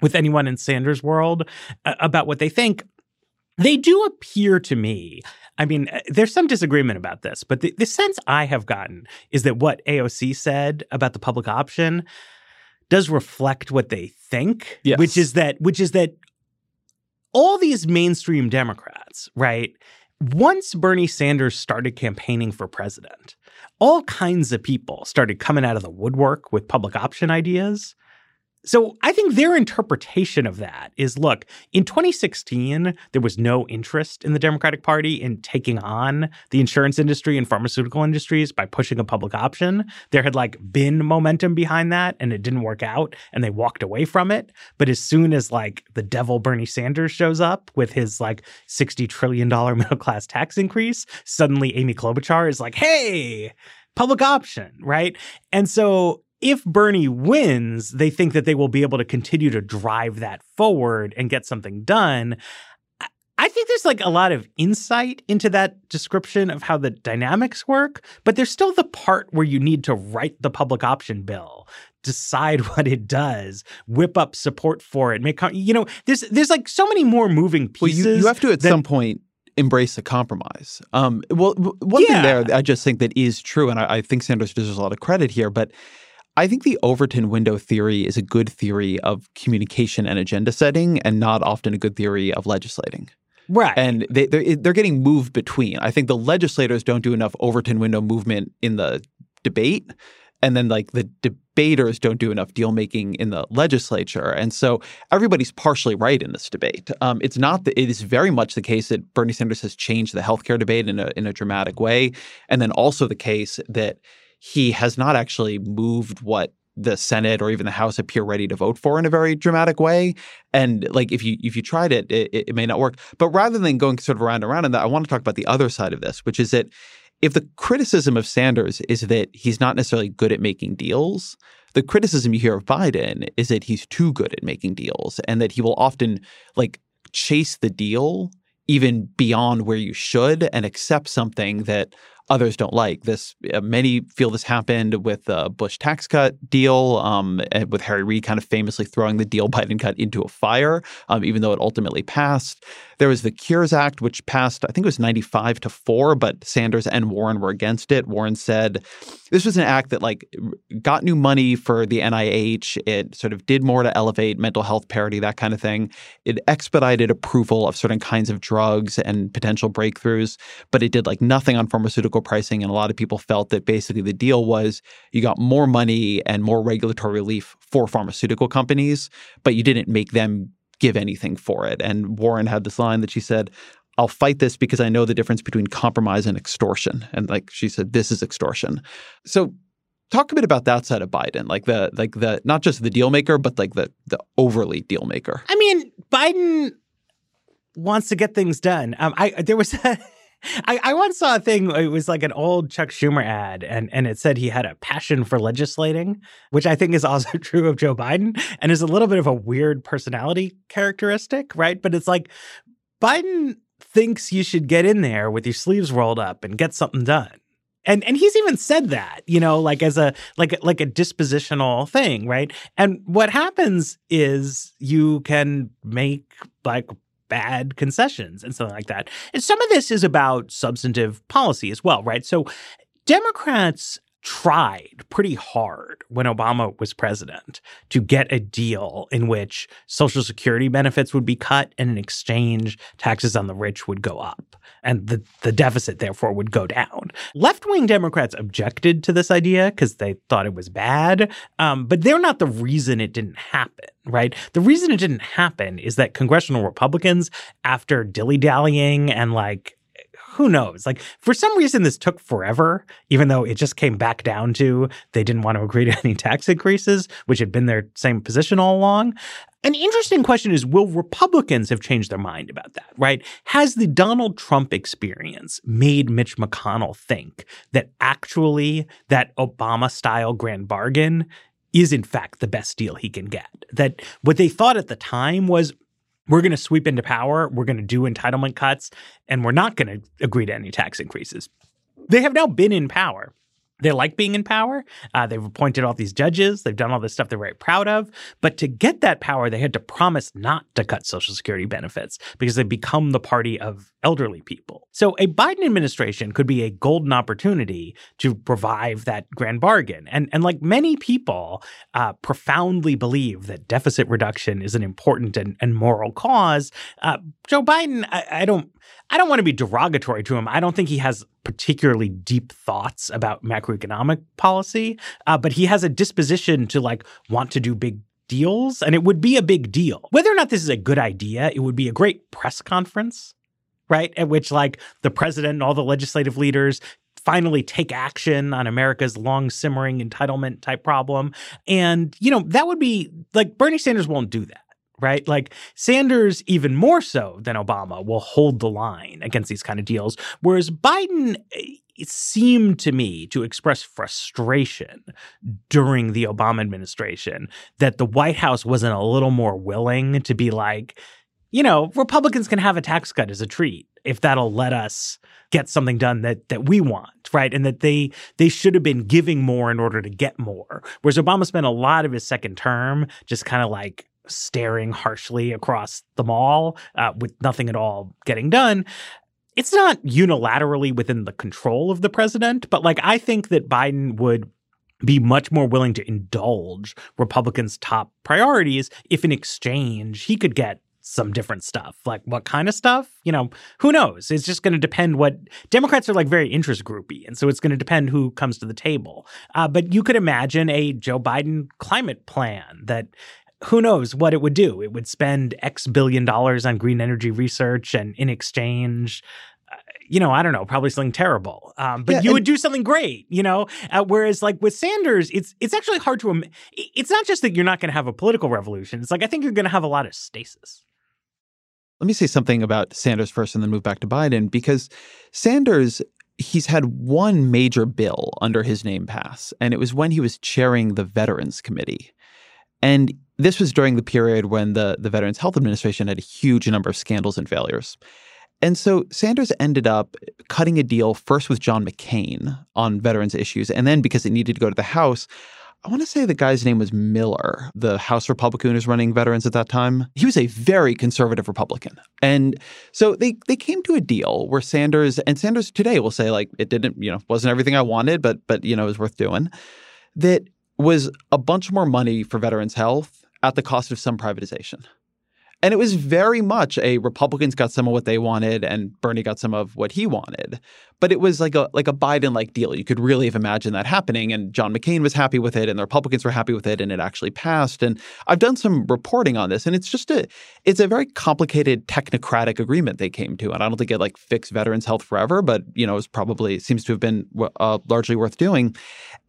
with anyone in sanders world uh, about what they think they do appear to me I mean, uh, there's some disagreement about this, but the, the sense I have gotten is that what AOC said about the public option does reflect what they think, yes. which is that which is that all these mainstream Democrats, right? Once Bernie Sanders started campaigning for president, all kinds of people started coming out of the woodwork with public option ideas. So I think their interpretation of that is look, in 2016, there was no interest in the Democratic Party in taking on the insurance industry and pharmaceutical industries by pushing a public option. There had like been momentum behind that and it didn't work out and they walked away from it. But as soon as like the devil Bernie Sanders shows up with his like $60 trillion middle class tax increase, suddenly Amy Klobuchar is like, hey, public option, right? And so if Bernie wins, they think that they will be able to continue to drive that forward and get something done. I think there's like a lot of insight into that description of how the dynamics work, but there's still the part where you need to write the public option bill, decide what it does, whip up support for it, make you know, there's there's like so many more moving pieces. Well, you, you have to at some point embrace a compromise. Um, well, one yeah. thing there I just think that is true, and I, I think Sanders deserves a lot of credit here, but I think the Overton window theory is a good theory of communication and agenda setting, and not often a good theory of legislating. Right. And they, they're, they're getting moved between. I think the legislators don't do enough Overton window movement in the debate. And then, like, the debaters don't do enough deal making in the legislature. And so everybody's partially right in this debate. Um, it's not that it is very much the case that Bernie Sanders has changed the healthcare debate in a, in a dramatic way. And then also the case that he has not actually moved what the Senate or even the House appear ready to vote for in a very dramatic way. And like if you if you tried it, it, it may not work. But rather than going sort of around and around in that, I want to talk about the other side of this, which is that if the criticism of Sanders is that he's not necessarily good at making deals, the criticism you hear of Biden is that he's too good at making deals and that he will often like chase the deal even beyond where you should and accept something that others don't like. This many feel this happened with the Bush tax cut deal, um, with Harry Reid kind of famously throwing the deal Biden cut into a fire, um, even though it ultimately passed. There was the Cures Act, which passed, I think it was 95 to 4, but Sanders and Warren were against it. Warren said this was an act that like got new money for the NIH. It sort of did more to elevate mental health parity, that kind of thing. It expedited approval of certain kinds of drugs and potential breakthroughs, but it did like nothing on pharmaceutical pricing. And a lot of people felt that basically the deal was you got more money and more regulatory relief for pharmaceutical companies, but you didn't make them give anything for it. And Warren had this line that she said, I'll fight this because I know the difference between compromise and extortion. And like she said, this is extortion. So talk a bit about that side of Biden, like the like the not just the deal maker, but like the the overly deal maker. I mean, Biden wants to get things done. Um, I there was a, I, I once saw a thing. It was like an old Chuck Schumer ad, and and it said he had a passion for legislating, which I think is also true of Joe Biden, and is a little bit of a weird personality characteristic, right? But it's like Biden thinks you should get in there with your sleeves rolled up and get something done. And and he's even said that, you know, like as a like like a dispositional thing, right? And what happens is you can make like bad concessions and something like that. And some of this is about substantive policy as well, right? So Democrats tried pretty hard when Obama was president to get a deal in which Social Security benefits would be cut and in exchange, taxes on the rich would go up and the, the deficit, therefore, would go down. Left wing Democrats objected to this idea because they thought it was bad, um, but they're not the reason it didn't happen right? The reason it didn't happen is that congressional Republicans, after dilly dallying and like who knows? Like for some reason, this took forever, even though it just came back down to they didn't want to agree to any tax increases, which had been their same position all along. An interesting question is Will Republicans have changed their mind about that, right? Has the Donald Trump experience made Mitch McConnell think that actually that Obama style grand bargain is in fact the best deal he can get? That what they thought at the time was we're going to sweep into power, we're going to do entitlement cuts, and we're not going to agree to any tax increases. They have now been in power they like being in power. Uh, they've appointed all these judges. They've done all this stuff they're very proud of. But to get that power, they had to promise not to cut Social Security benefits because they become the party of elderly people. So a Biden administration could be a golden opportunity to revive that grand bargain. And, and like many people uh, profoundly believe that deficit reduction is an important and, and moral cause, uh, Joe Biden, I, I don't I don't want to be derogatory to him. I don't think he has particularly deep thoughts about macroeconomic policy, uh, but he has a disposition to like want to do big deals, and it would be a big deal. Whether or not this is a good idea, it would be a great press conference, right? At which like the president and all the legislative leaders finally take action on America's long simmering entitlement type problem. And, you know, that would be like Bernie Sanders won't do that right? Like Sanders, even more so than Obama, will hold the line against these kind of deals. Whereas Biden it seemed to me to express frustration during the Obama administration that the White House wasn't a little more willing to be like, you know, Republicans can have a tax cut as a treat if that'll let us get something done that that we want, right? And that they they should have been giving more in order to get more. Whereas Obama spent a lot of his second term just kind of like staring harshly across the mall uh, with nothing at all getting done. It's not unilaterally within the control of the president, but like I think that Biden would be much more willing to indulge Republicans' top priorities if in exchange he could get some different stuff. Like what kind of stuff? You know, who knows? It's just going to depend what Democrats are like very interest groupy. And so it's going to depend who comes to the table. Uh, but you could imagine a Joe Biden climate plan that who knows what it would do? It would spend X billion dollars on green energy research, and in exchange, uh, you know, I don't know, probably something terrible. Um, but Yeah, you and- would do something great, you know. Uh, whereas, like with Sanders, it's it's actually hard to. Im- it's not just that you're not going to have a political revolution. It's like I think you're going to have a lot of stasis. Let me say something about Sanders first and then move back to Biden because Sanders, he's had one major bill under his name pass, and it was when he was chairing the Veterans Committee. And this was during the period when the, the Veterans Health Administration had a huge number of scandals and failures. And so Sanders ended up cutting a deal first with John McCain on veterans issues, and then because it needed to go to the House, I want to say the guy's name was Miller, the House Republican who was running veterans at that time. He was a very conservative Republican. And so they they came to a deal where Sanders and Sanders today will say like it didn't, you know, wasn't everything I wanted, but but you know, it was worth doing. That was a bunch more money for veterans health at the cost of some privatization. And it was very much a Republicans got some of what they wanted and Bernie got some of what he wanted. But it was like a like a Biden like deal. You could really have imagined that happening. And John McCain was happy with it and the Republicans were happy with it and it actually passed. And I've done some reporting on this and it's just a it's a very complicated technocratic agreement they came to. And I don't think it like fixed veterans health forever, but you know, it was probably seems to have been uh, largely worth doing.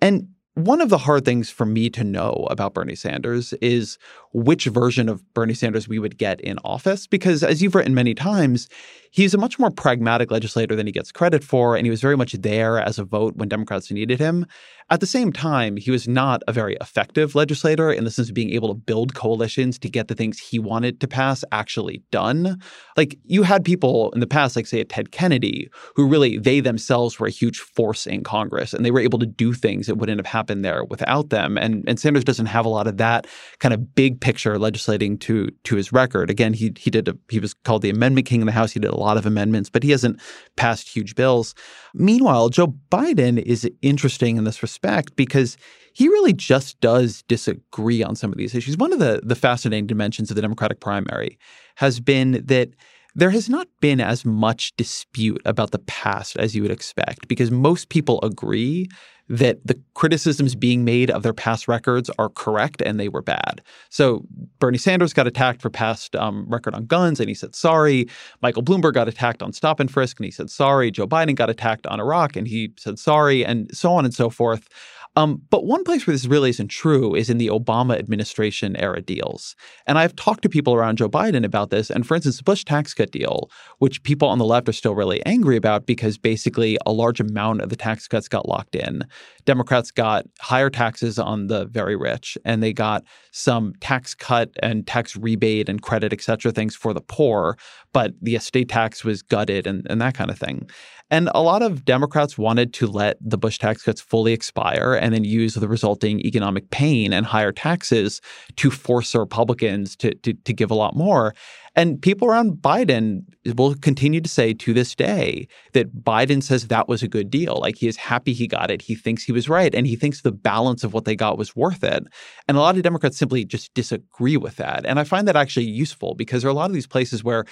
And one of the hard things for me to know about Bernie Sanders is which version of Bernie Sanders we would get in office. Because as you've written many times, he's a much more pragmatic legislator than he gets credit for. And he was very much there as a vote when Democrats needed him. At the same time, he was not a very effective legislator in the sense of being able to build coalitions to get the things he wanted to pass actually done. Like you had people in the past, like say a Ted Kennedy, who really they themselves were a huge force in Congress and they were able to do things that wouldn't have happened there without them. And and Sanders doesn't have a lot of that kind of big picture legislating to to his record. Again, he he did a, he was called the Amendment King in the House. He did a lot of amendments, but he hasn't passed huge bills. Meanwhile, Joe Biden is interesting in this respect because he really just does disagree on some of these issues. One of the the fascinating dimensions of the Democratic primary has been that there has not been as much dispute about the past as you would expect because most people agree that the criticisms being made of their past records are correct and they were bad. So Bernie Sanders got attacked for past um, record on guns and he said sorry. Michael Bloomberg got attacked on stop and frisk and he said sorry. Joe Biden got attacked on Iraq and he said sorry, and so on and so forth. Um, but one place where this really isn't true is in the Obama administration era deals. And I've talked to people around Joe Biden about this. And for instance, the Bush tax cut deal, which people on the left are still really angry about because basically a large amount of the tax cuts got locked in. Democrats got higher taxes on the very rich, and they got some tax cut and tax rebate and credit, et cetera, things for the poor. But the estate tax was gutted and, and that kind of thing. And a lot of Democrats wanted to let the Bush tax cuts fully expire and then use the resulting economic pain and higher taxes to force the Republicans to, to, to give a lot more. And people around Biden will continue to say to this day that Biden says that was a good deal. Like he is happy he got it. He thinks he was right. And he thinks the balance of what they got was worth it. And a lot of Democrats simply just disagree with that. And I find that actually useful because there are a lot of these places where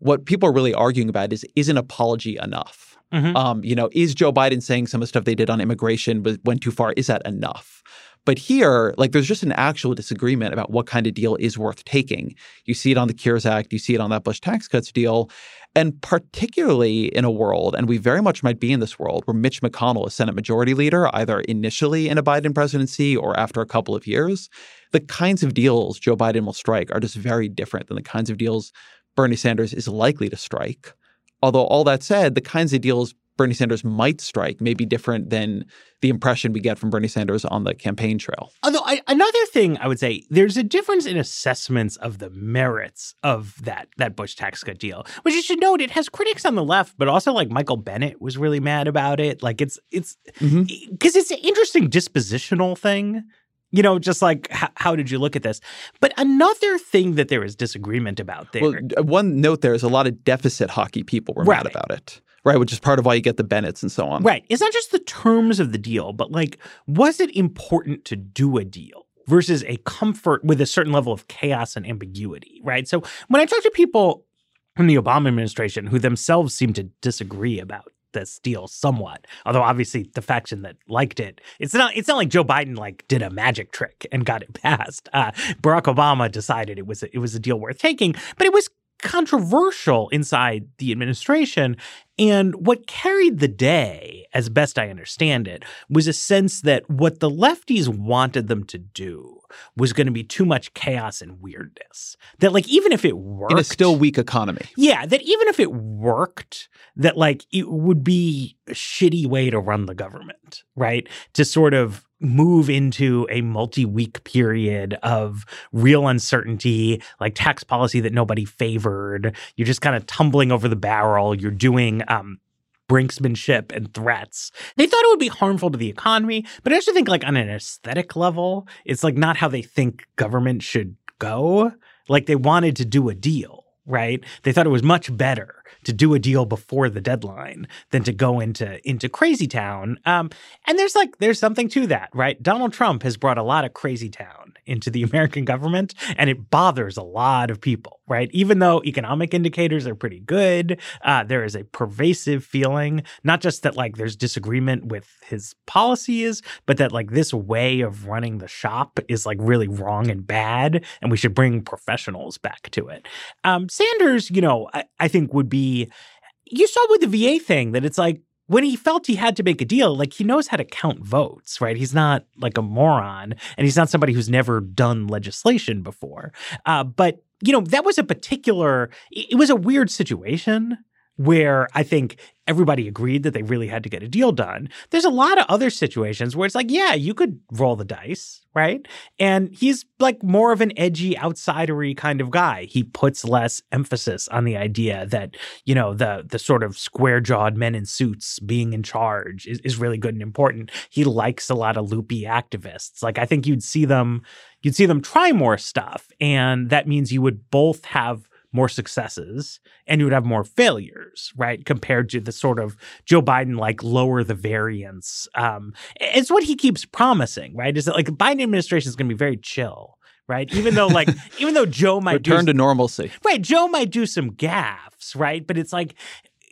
what people are really arguing about is is an apology enough? Mhm. Um, you know, is Joe Biden saying some of the stuff they did on immigration went too far? Is that enough? But here, like, there's just an actual disagreement about what kind of deal is worth taking. You see it on the Cures Act, you see it on that Bush tax cuts deal. And particularly in a world, and we very much might be in this world, where Mitch McConnell is Senate Majority Leader, either initially in a Biden presidency or after a couple of years, the kinds of deals Joe Biden will strike are just very different than the kinds of deals Bernie Sanders is likely to strike. Although, all that said, the kinds of deals Bernie Sanders might strike may be different than the impression we get from Bernie Sanders on the campaign trail. Although I, another thing I would say, there's a difference in assessments of the merits of that that Bush tax cut deal, which you should note it has critics on the left, but also like Michael Bennet was really mad about it. Like it's it's mm-hmm. because it's an interesting dispositional thing. You know, just like how, how did you look at this? But another thing that there is disagreement about there. Well, one note there is a lot of deficit hockey people were mad about it, right? Which is part of why you get the Bennets and so on. Right. It's not just the terms of the deal, but like, was it important to do a deal versus a comfort with a certain level of chaos and ambiguity? Right. So when I talk to people from the Obama administration who themselves seem to disagree about this deal somewhat, although obviously the faction that liked it, it's not it's not like Joe Biden like did a magic trick and got it passed. Uh, Barack Obama decided it was a, it was a deal worth taking, but it was controversial inside the administration. And what carried the day, as best I understand it, was a sense that what the lefties wanted them to do was going to be too much chaos and weirdness. That, like, even if it worked. In a still weak economy. Yeah, that even if it worked, that, like, it would be a shitty way to run the government, right? To sort of move into a multi-week period of real uncertainty like tax policy that nobody favored you're just kind of tumbling over the barrel you're doing um brinksmanship and threats. They thought it would be harmful to the economy, but I actually think like on an aesthetic level, it's like not how they think government should go. Like they wanted to do a deal, right? They thought it was much better to do a deal before the deadline than to go into into crazy town. Um, and there's like there's something to that, right? Donald Trump has brought a lot of crazy town into the American government, and it bothers a lot of people, right? Even though economic indicators are pretty good, uh, there is a pervasive feeling, not just that like there's disagreement with his policies, but that like this way of running the shop is like really wrong and bad, and we should bring professionals back to it. Um, Sanders, you know, I, I think would be you saw with the VA thing that it's like when he felt he had to make a deal, like he knows how to count votes, right? He's not like a moron and he's not somebody who's never done legislation before. Uh, but, you know, that was a particular, it was a weird situation where I think everybody agreed that they really had to get a deal done. There's a lot of other situations where it's like, yeah, you could roll the dice, right? And he's like more of an edgy, outsidery kind of guy. He puts less emphasis on the idea that, you know, the the sort of square-jawed men in suits being in charge is, is really good and important. He likes a lot of loopy activists. Like I think you'd see them you'd see them try more stuff. And that means you would both have more successes and you would have more failures, right? Compared to the sort of Joe Biden like lower the variance. Um, it's what he keeps promising, right? Is that like the Biden administration is going to be very chill, right? Even though like even though Joe might return do, to normalcy, right? Joe might do some gaffes, right? But it's like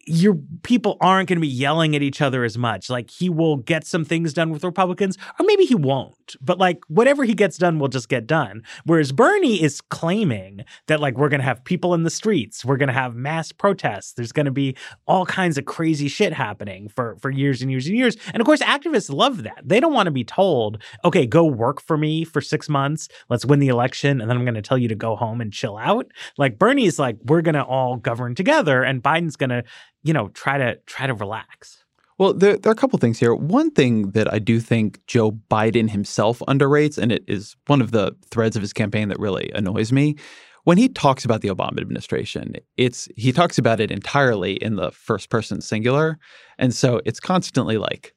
your people aren't going to be yelling at each other as much. Like he will get some things done with Republicans, or maybe he won't. But like whatever he gets done will just get done. Whereas Bernie is claiming that like we're going to have people in the streets, we're going to have mass protests, there's going to be all kinds of crazy shit happening for for years and years and years. And of course, activists love that. They don't want to be told, okay, go work for me for six months, let's win the election, and then I'm going to tell you to go home and chill out. Like Bernie is like, we're going to all govern together, and Biden's going to you know, try to try to relax. Well, there, there are a couple things here. One thing that I do think Joe Biden himself underrates, and it is one of the threads of his campaign that really annoys me. When he talks about the Obama administration, it's he talks about it entirely in the first person singular. And so it's constantly like,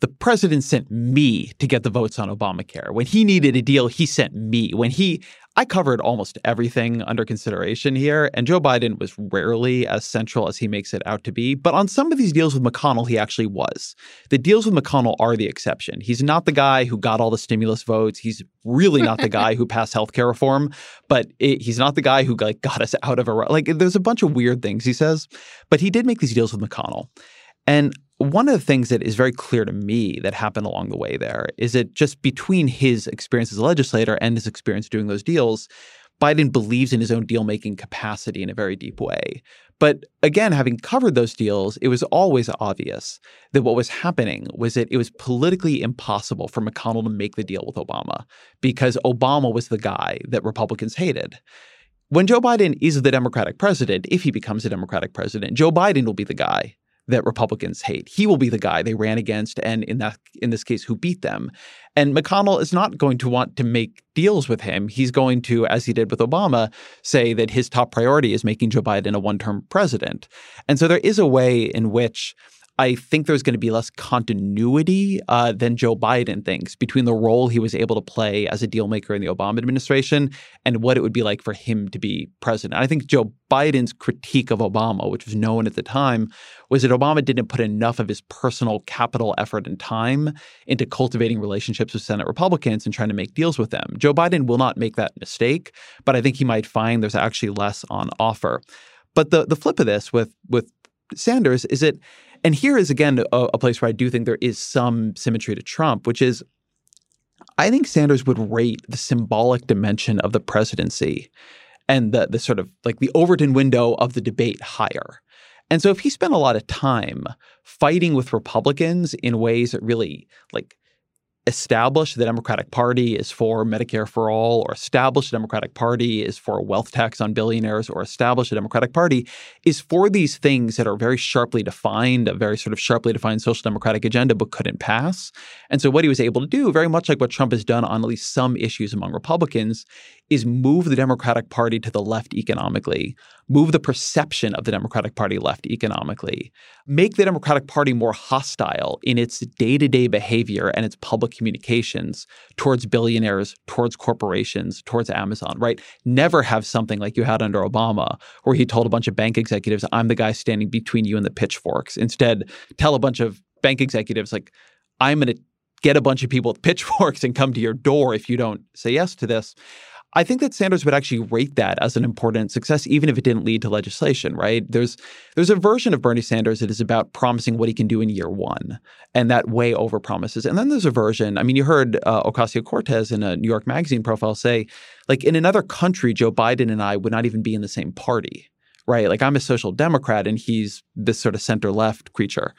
the president sent me to get the votes on Obamacare. When he needed a deal, he sent me. When he, I covered almost everything under consideration here, and Joe Biden was rarely as central as he makes it out to be. But on some of these deals with McConnell, he actually was. The deals with McConnell are the exception. He's not the guy who got all the stimulus votes. He's really not the guy who passed healthcare reform, but it, he's not the guy who like got us out of a like. There's a bunch of weird things he says, but he did make these deals with McConnell. And one of the things that is very clear to me that happened along the way there is that just between his experience as a legislator and his experience doing those deals, Biden believes in his own deal making capacity in a very deep way. But again, having covered those deals, it was always obvious that what was happening was that it was politically impossible for McConnell to make the deal with Obama because Obama was the guy that Republicans hated. When Joe Biden is the Democratic president, if he becomes a Democratic president, Joe Biden will be the guy that Republicans hate. He will be the guy they ran against and in that in this case who beat them. And McConnell is not going to want to make deals with him. He's going to as he did with Obama say that his top priority is making Joe Biden a one-term president. And so there is a way in which I think there's going to be less continuity uh, than Joe Biden thinks between the role he was able to play as a dealmaker in the Obama administration and what it would be like for him to be president. I think Joe Biden's critique of Obama, which was known at the time, was that Obama didn't put enough of his personal capital, effort, and time into cultivating relationships with Senate Republicans and trying to make deals with them. Joe Biden will not make that mistake, but I think he might find there's actually less on offer. But the the flip of this with with Sanders is that and here is again a, a place where I do think there is some symmetry to Trump, which is I think Sanders would rate the symbolic dimension of the presidency and the the sort of like the Overton window of the debate higher. And so if he spent a lot of time fighting with Republicans in ways that really like establish the Democratic Party is for Medicare for all, or establish the Democratic Party is for a wealth tax on billionaires, or establish the Democratic Party is for these things that are very sharply defined, a very sort of sharply defined social democratic agenda, but couldn't pass. And so what he was able to do, very much like what Trump has done on at least some issues among Republicans, is move the Democratic Party to the left economically, move the perception of the Democratic Party left economically, make the Democratic Party more hostile in its day to day behavior and its public communications towards billionaires, towards corporations, towards Amazon, right? Never have something like you had under Obama, where he told a bunch of bank executives, I'm the guy standing between you and the pitchforks. Instead, tell a bunch of bank executives, like, I'm going to get a bunch of people with pitchforks and come to your door if you don't say yes to this. I think that Sanders would actually rate that as an important success, even if it didn't lead to legislation, right? There's there's a version of Bernie Sanders that is about promising what he can do in year one, and that way over promises. And then there's a version. I mean, you heard uh, Ocasio Cortez in a New York Magazine profile say, like in another country, Joe Biden and I would not even be in the same party, right? Like I'm a social democrat, and he's this sort of center left creature,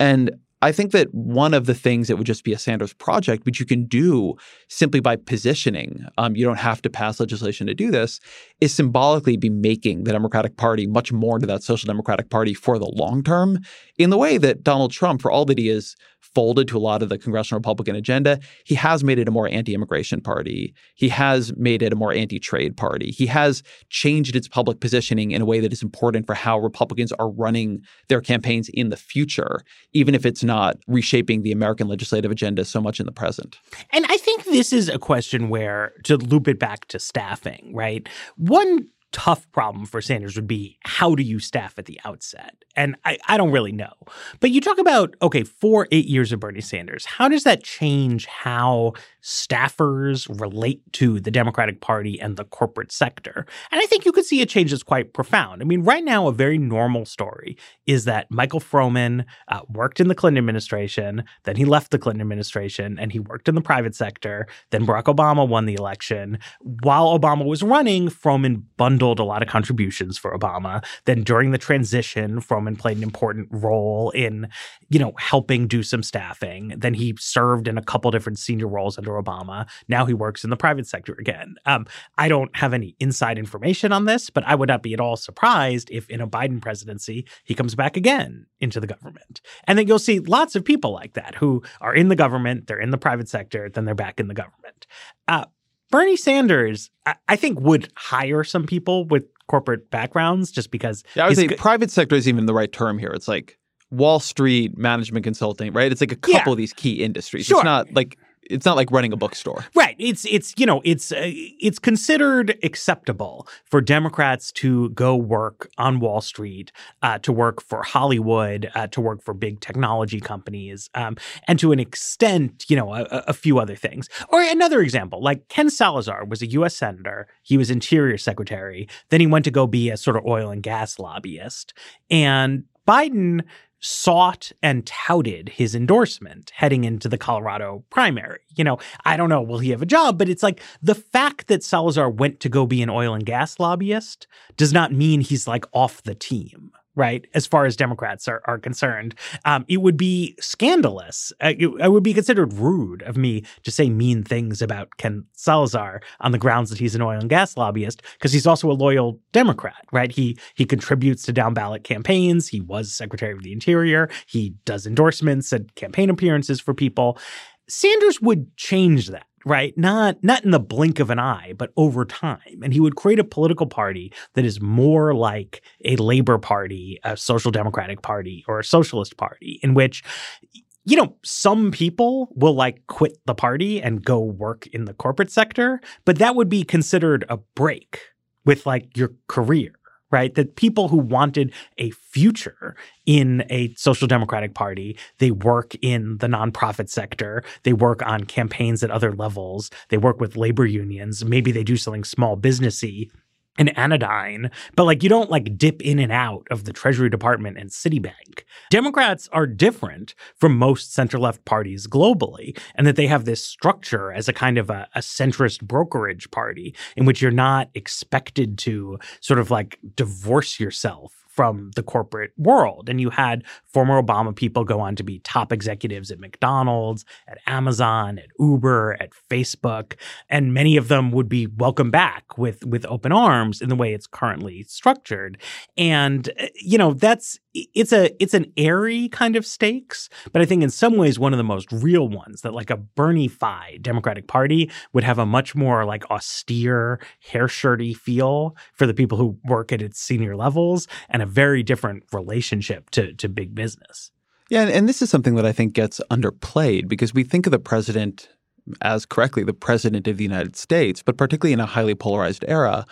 and I think that one of the things that would just be a Sanders project, which you can do simply by positioning, um, you don't have to pass legislation to do this, is symbolically be making the Democratic Party much more into that social democratic party for the long term in the way that Donald Trump, for all that he is folded to a lot of the congressional Republican agenda, he has made it a more anti immigration party. He has made it a more anti trade party. He has changed its public positioning in a way that is important for how Republicans are running their campaigns in the future, even if it's not reshaping the American legislative agenda so much in the present. And I think this is a question where, to loop it back to staffing, right? One tough problem for Sanders would be how do you staff at the outset? And I, I don't really know. But you talk about, okay, four, eight years of Bernie Sanders. How does that change how staffers relate to the Democratic Party and the corporate sector? And I think you could see a change that's quite profound. I mean, right now, a very normal story is that Michael Froman uh, worked in the Clinton administration, then he left the Clinton administration and he worked in the private sector. Then Barack Obama won the election. While Obama was running, Froman bundled a lot of contributions for Obama. Then during the transition, Froman played an important role in, you know, helping do some staffing. Then he served in a couple different senior roles under Obama. Now he works in the private sector again. Um, I don't have any inside information on this, but I would not be at all surprised if in a Biden presidency he comes back again into the government. And then you'll see lots of people like that who are in the government, they're in the private sector, then they're back in the government. Uh, Bernie Sanders, I, I think, would hire some people with corporate backgrounds just because. Yeah, I would say private sector is even the right term here. It's like Wall Street management consulting, right? It's like a couple yeah. of these key industries. Sure. It's not like it's not like running a bookstore. Right. It's it's you know, it's uh, it's considered acceptable for Democrats to go work on Wall Street, uh, to work for Hollywood, uh, to work for big technology companies, um, and to an extent, you know, a, a, few other things. Or another example, like Ken Salazar was a U.S. senator. He was Interior Secretary. Then he went to go be a sort of oil and gas lobbyist. And Biden sought and touted his endorsement heading into the Colorado primary. You know, I don't know, will he have a job? But it's like the fact that Salazar went to go be an oil and gas lobbyist does not mean he's like off the team right? As far as Democrats are, are concerned, um, it would be scandalous. Uh, it, it, would be considered rude of me to say mean things about Ken Salazar on the grounds that he's an oil and gas lobbyist because he's also a loyal Democrat, right? He he contributes to down ballot campaigns. He was Secretary of the Interior. He does endorsements and campaign appearances for people. Sanders would change that right? Not not in the blink of an eye, but over time. And he would create a political party that is more like a Labor Party, a Social Democratic Party, or a Socialist Party, in which you know, some people will like quit the party and go work in the corporate sector, but that would be considered a break with like your career right? That people who wanted a future in a social democratic party, they work in the nonprofit sector, they work on campaigns at other levels, they work with labor unions, maybe they do something small businessy and anodyne, but like you don't like dip in and out of the Treasury Department and Citibank. Democrats are different from most center left parties globally, and that they have this structure as a kind of a, a, centrist brokerage party in which you're not expected to sort of like divorce yourself from the corporate world. And you had former Obama people go on to be top executives at McDonald's, at Amazon, at Uber, at Facebook, and many of them would be welcomed back with with open arms in the way it's currently structured. And eh, you know, that's it's a it's an airy kind of stakes, but I think in some ways one of the most real ones that like a Bernie fi Democratic Party would have a much more like austere, hair shirty feel for the people who work at its senior levels, and a very different relationship to to big business. Yeah, and this is something that I think gets underplayed because we think of the president as correctly the president of the United States, but particularly in a highly polarized era,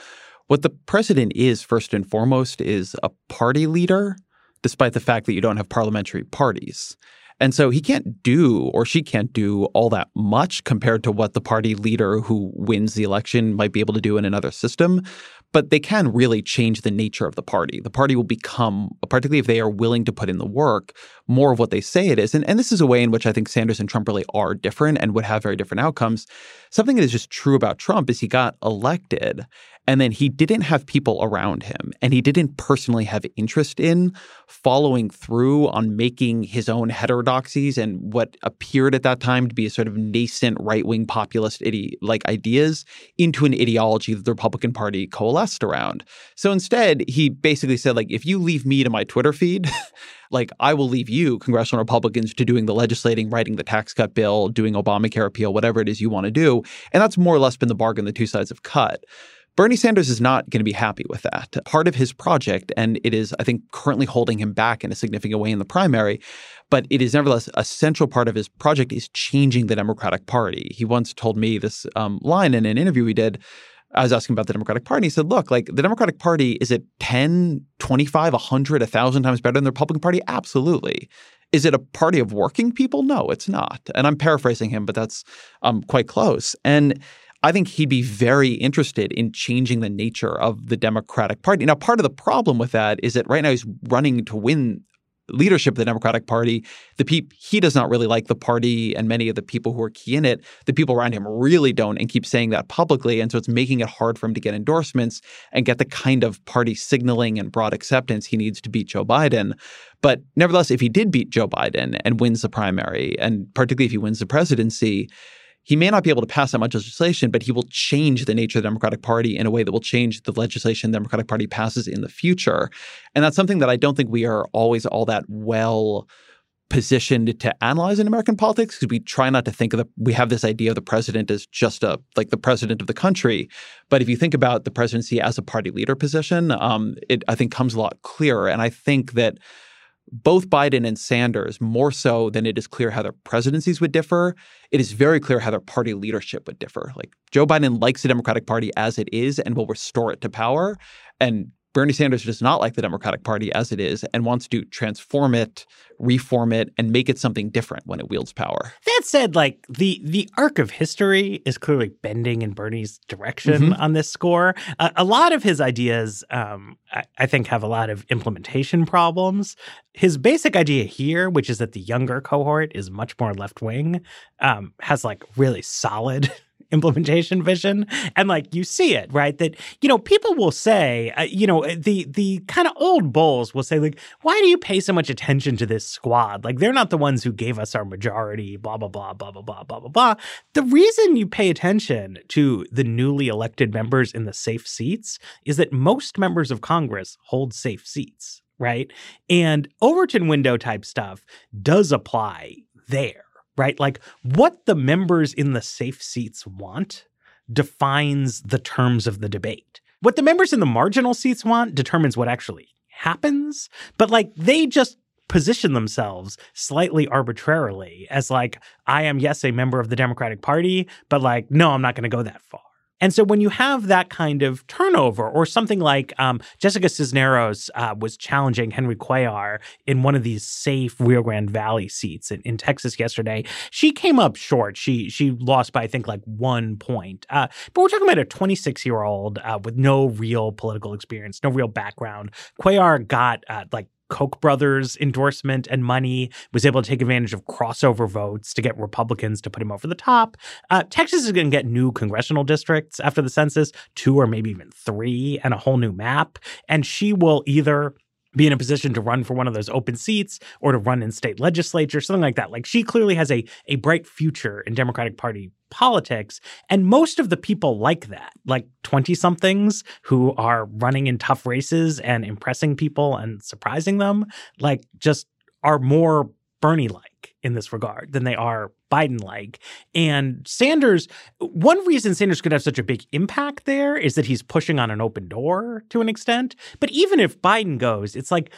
what the president is first and foremost is a party leader despite the fact that you don't have parliamentary parties. And so he can't do or she can't do all that much compared to what the party leader who wins the election might be able to do in another system but they can really change the nature of the party. The party will become, particularly if they are willing to put in the work, more of what they say it is. And, and this is a way in which I think Sanders and Trump really are different and would have very different outcomes. Something that is just true about Trump is he got elected and then he didn't have people around him and he didn't personally have interest in following through on making his own heterodoxies and what appeared at that time to be a sort of nascent right-wing populist ide- like ideas into an ideology that the Republican Party coalesced around. So instead, he basically said like if you leave me to my Twitter feed, like I will leave you congressional Republicans to doing the legislating, writing the tax cut bill, doing Obamacare appeal, whatever it is you want to do. And that's more or less been the bargain the two sides have cut. Bernie Sanders is not going to be happy with that. Part of his project, and it is, I think, currently holding him back in a significant way in the primary, but it is nevertheless a central part of his project is changing the Democratic Party. He once told me this um, line in an interview we did. I was asking about the Democratic Party. He said, look, like the Democratic Party, is it 10, 25, 100, 1,000 times better than the Republican Party? Absolutely. Is it a party of working people? No, it's not. And I'm paraphrasing him, but that's um, quite close. And I think he'd be very interested in changing the nature of the Democratic Party. Now, part of the problem with that is that right now he's running to win leadership of the Democratic Party. The he does not really like the party, and many of the people who are key in it, the people around him really don't, and keep saying that publicly. And so it's making it hard for him to get endorsements and get the kind of party signaling and broad acceptance he needs to beat Joe Biden. But nevertheless, if he did beat Joe Biden and wins the primary, and particularly if he wins the presidency, he may not be able to pass that much legislation, but he will change the nature of the Democratic Party in a way that will change the legislation the Democratic Party passes in the future. And that's something that I don't think we are always all that well positioned to analyze in American politics because we try not to think of the we have this idea of the president as just a like the president of the country. But if you think about the presidency as a party leader position, um, it I think comes a lot clearer. And I think that both Biden and Sanders, more so than it is clear how their presidencies would differ, it is very clear how their party leadership would differ. Like Joe Biden likes the Democratic Party as it is and will restore it to power. And Bernie Sanders does not like the Democratic Party as it is and wants to transform it, reform it, and make it something different when it wields power. That said, like the the arc of history is clearly bending in Bernie's direction mm-hmm. on this score. Uh, a lot of his ideas, um, I, I think, have a lot of implementation problems. His basic idea here, which is that the younger cohort is much more left wing, um, has like really solid implementation vision and like you see it right? That you know people will say uh, you know the the kind of old bulls will say like why do you pay so much attention to this squad? Like they're not the ones who gave us our majority blah blah blah blah blah blah blah blah blah. The reason you pay attention to the newly elected members in the safe seats is that most members of congress hold safe seats right? And overton window type stuff does apply there right? Like what the members in the safe seats want defines the terms of the debate. What the members in the marginal seats want determines what actually happens, but like they just position themselves slightly arbitrarily as like I am yes a member of the Democratic Party, but like no, I'm not going to go that far And so when you have that kind of turnover, or something like um, Jessica Cisneros uh, was challenging Henry Cuellar in one of these safe Rio Grande Valley seats in, in, Texas yesterday, she came up short. She she lost by I think like one point. Uh, but we're talking about a 26 year old uh, with no real political experience, no real background. Cuellar got uh, like Koch brothers endorsement and money, was able to take advantage of crossover votes to get Republicans to put him over the top. Uh, Texas is going to get new congressional districts after the census, two or maybe even three, and a whole new map. And she will either be in a position to run for one of those open seats or to run in state legislature, something like that. Like she clearly has a a bright future in Democratic Party politics. And most of the people like that, like 20 somethings who are running in tough races and impressing people and surprising them, like just are more Bernie like in this regard than they are Biden like. And Sanders, one reason Sanders could have such a big impact there is that he's pushing on an open door to an extent. But even if Biden goes, it's like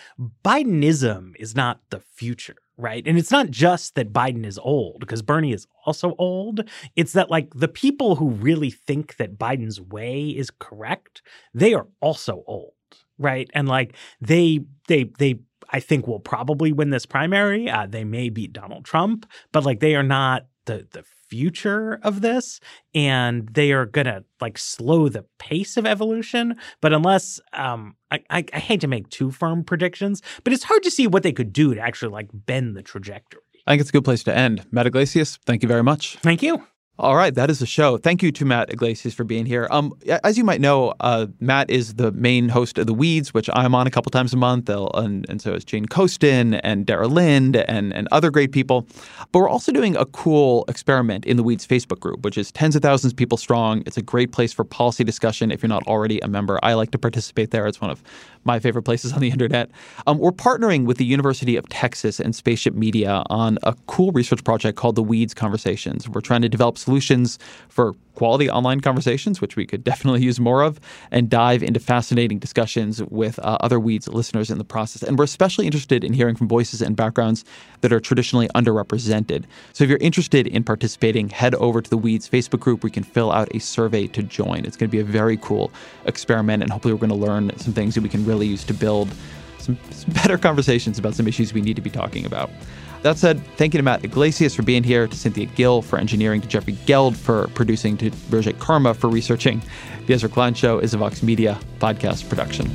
Bidenism is not the future. Right. And it's not just that Biden is old, because Bernie is also old. It's that, like, the people who really think that Biden's way is correct, they are also old right and like they they they I think will probably win this primary. Uh, they may beat Donald Trump, but like they are not the the future of this, and they are gonna like slow the pace of evolution. But unless um, I, I, I hate to make too firm predictions, but it's hard to see what they could do to actually like bend the trajectory. I think it's a good place to end. Matt Yglesias, thank you very much. Thank you. All right, that is the show. Thank you to Matt Yglesias for being here. Um, as you might know, uh, Matt is the main host of The Weeds, which I'm on a couple times a month, and, and so is Jane Coaston and Dara Lind and, and other great people. But we're also doing a cool experiment in The Weeds Facebook group, which is tens of thousands of people strong. It's a great place for policy discussion if you're not already a member. I like to participate there. It's one of my favorite places on the internet. Um, we're partnering with the University of Texas and Spaceship Media on a cool research project called The Weeds Conversations. We're trying to develop solutions for quality online conversations, which we could definitely use more of, and dive into fascinating discussions with uh, other Weeds listeners in the process. And we're especially interested in hearing from voices and backgrounds that are traditionally underrepresented. So if you're interested in participating, head over to the Weeds Facebook group We can fill out a survey to join. It's going to be a very cool experiment, and hopefully, we're going to learn some things that we can really use to build some, some better conversations about some issues we need to be talking about. That said, thank you to Matt Yglesias for being here, to Cynthia Gill for engineering, to Jeffrey Geld for producing, to Roge Karma for researching. The Ezra Klein Show is a Vox Media podcast production.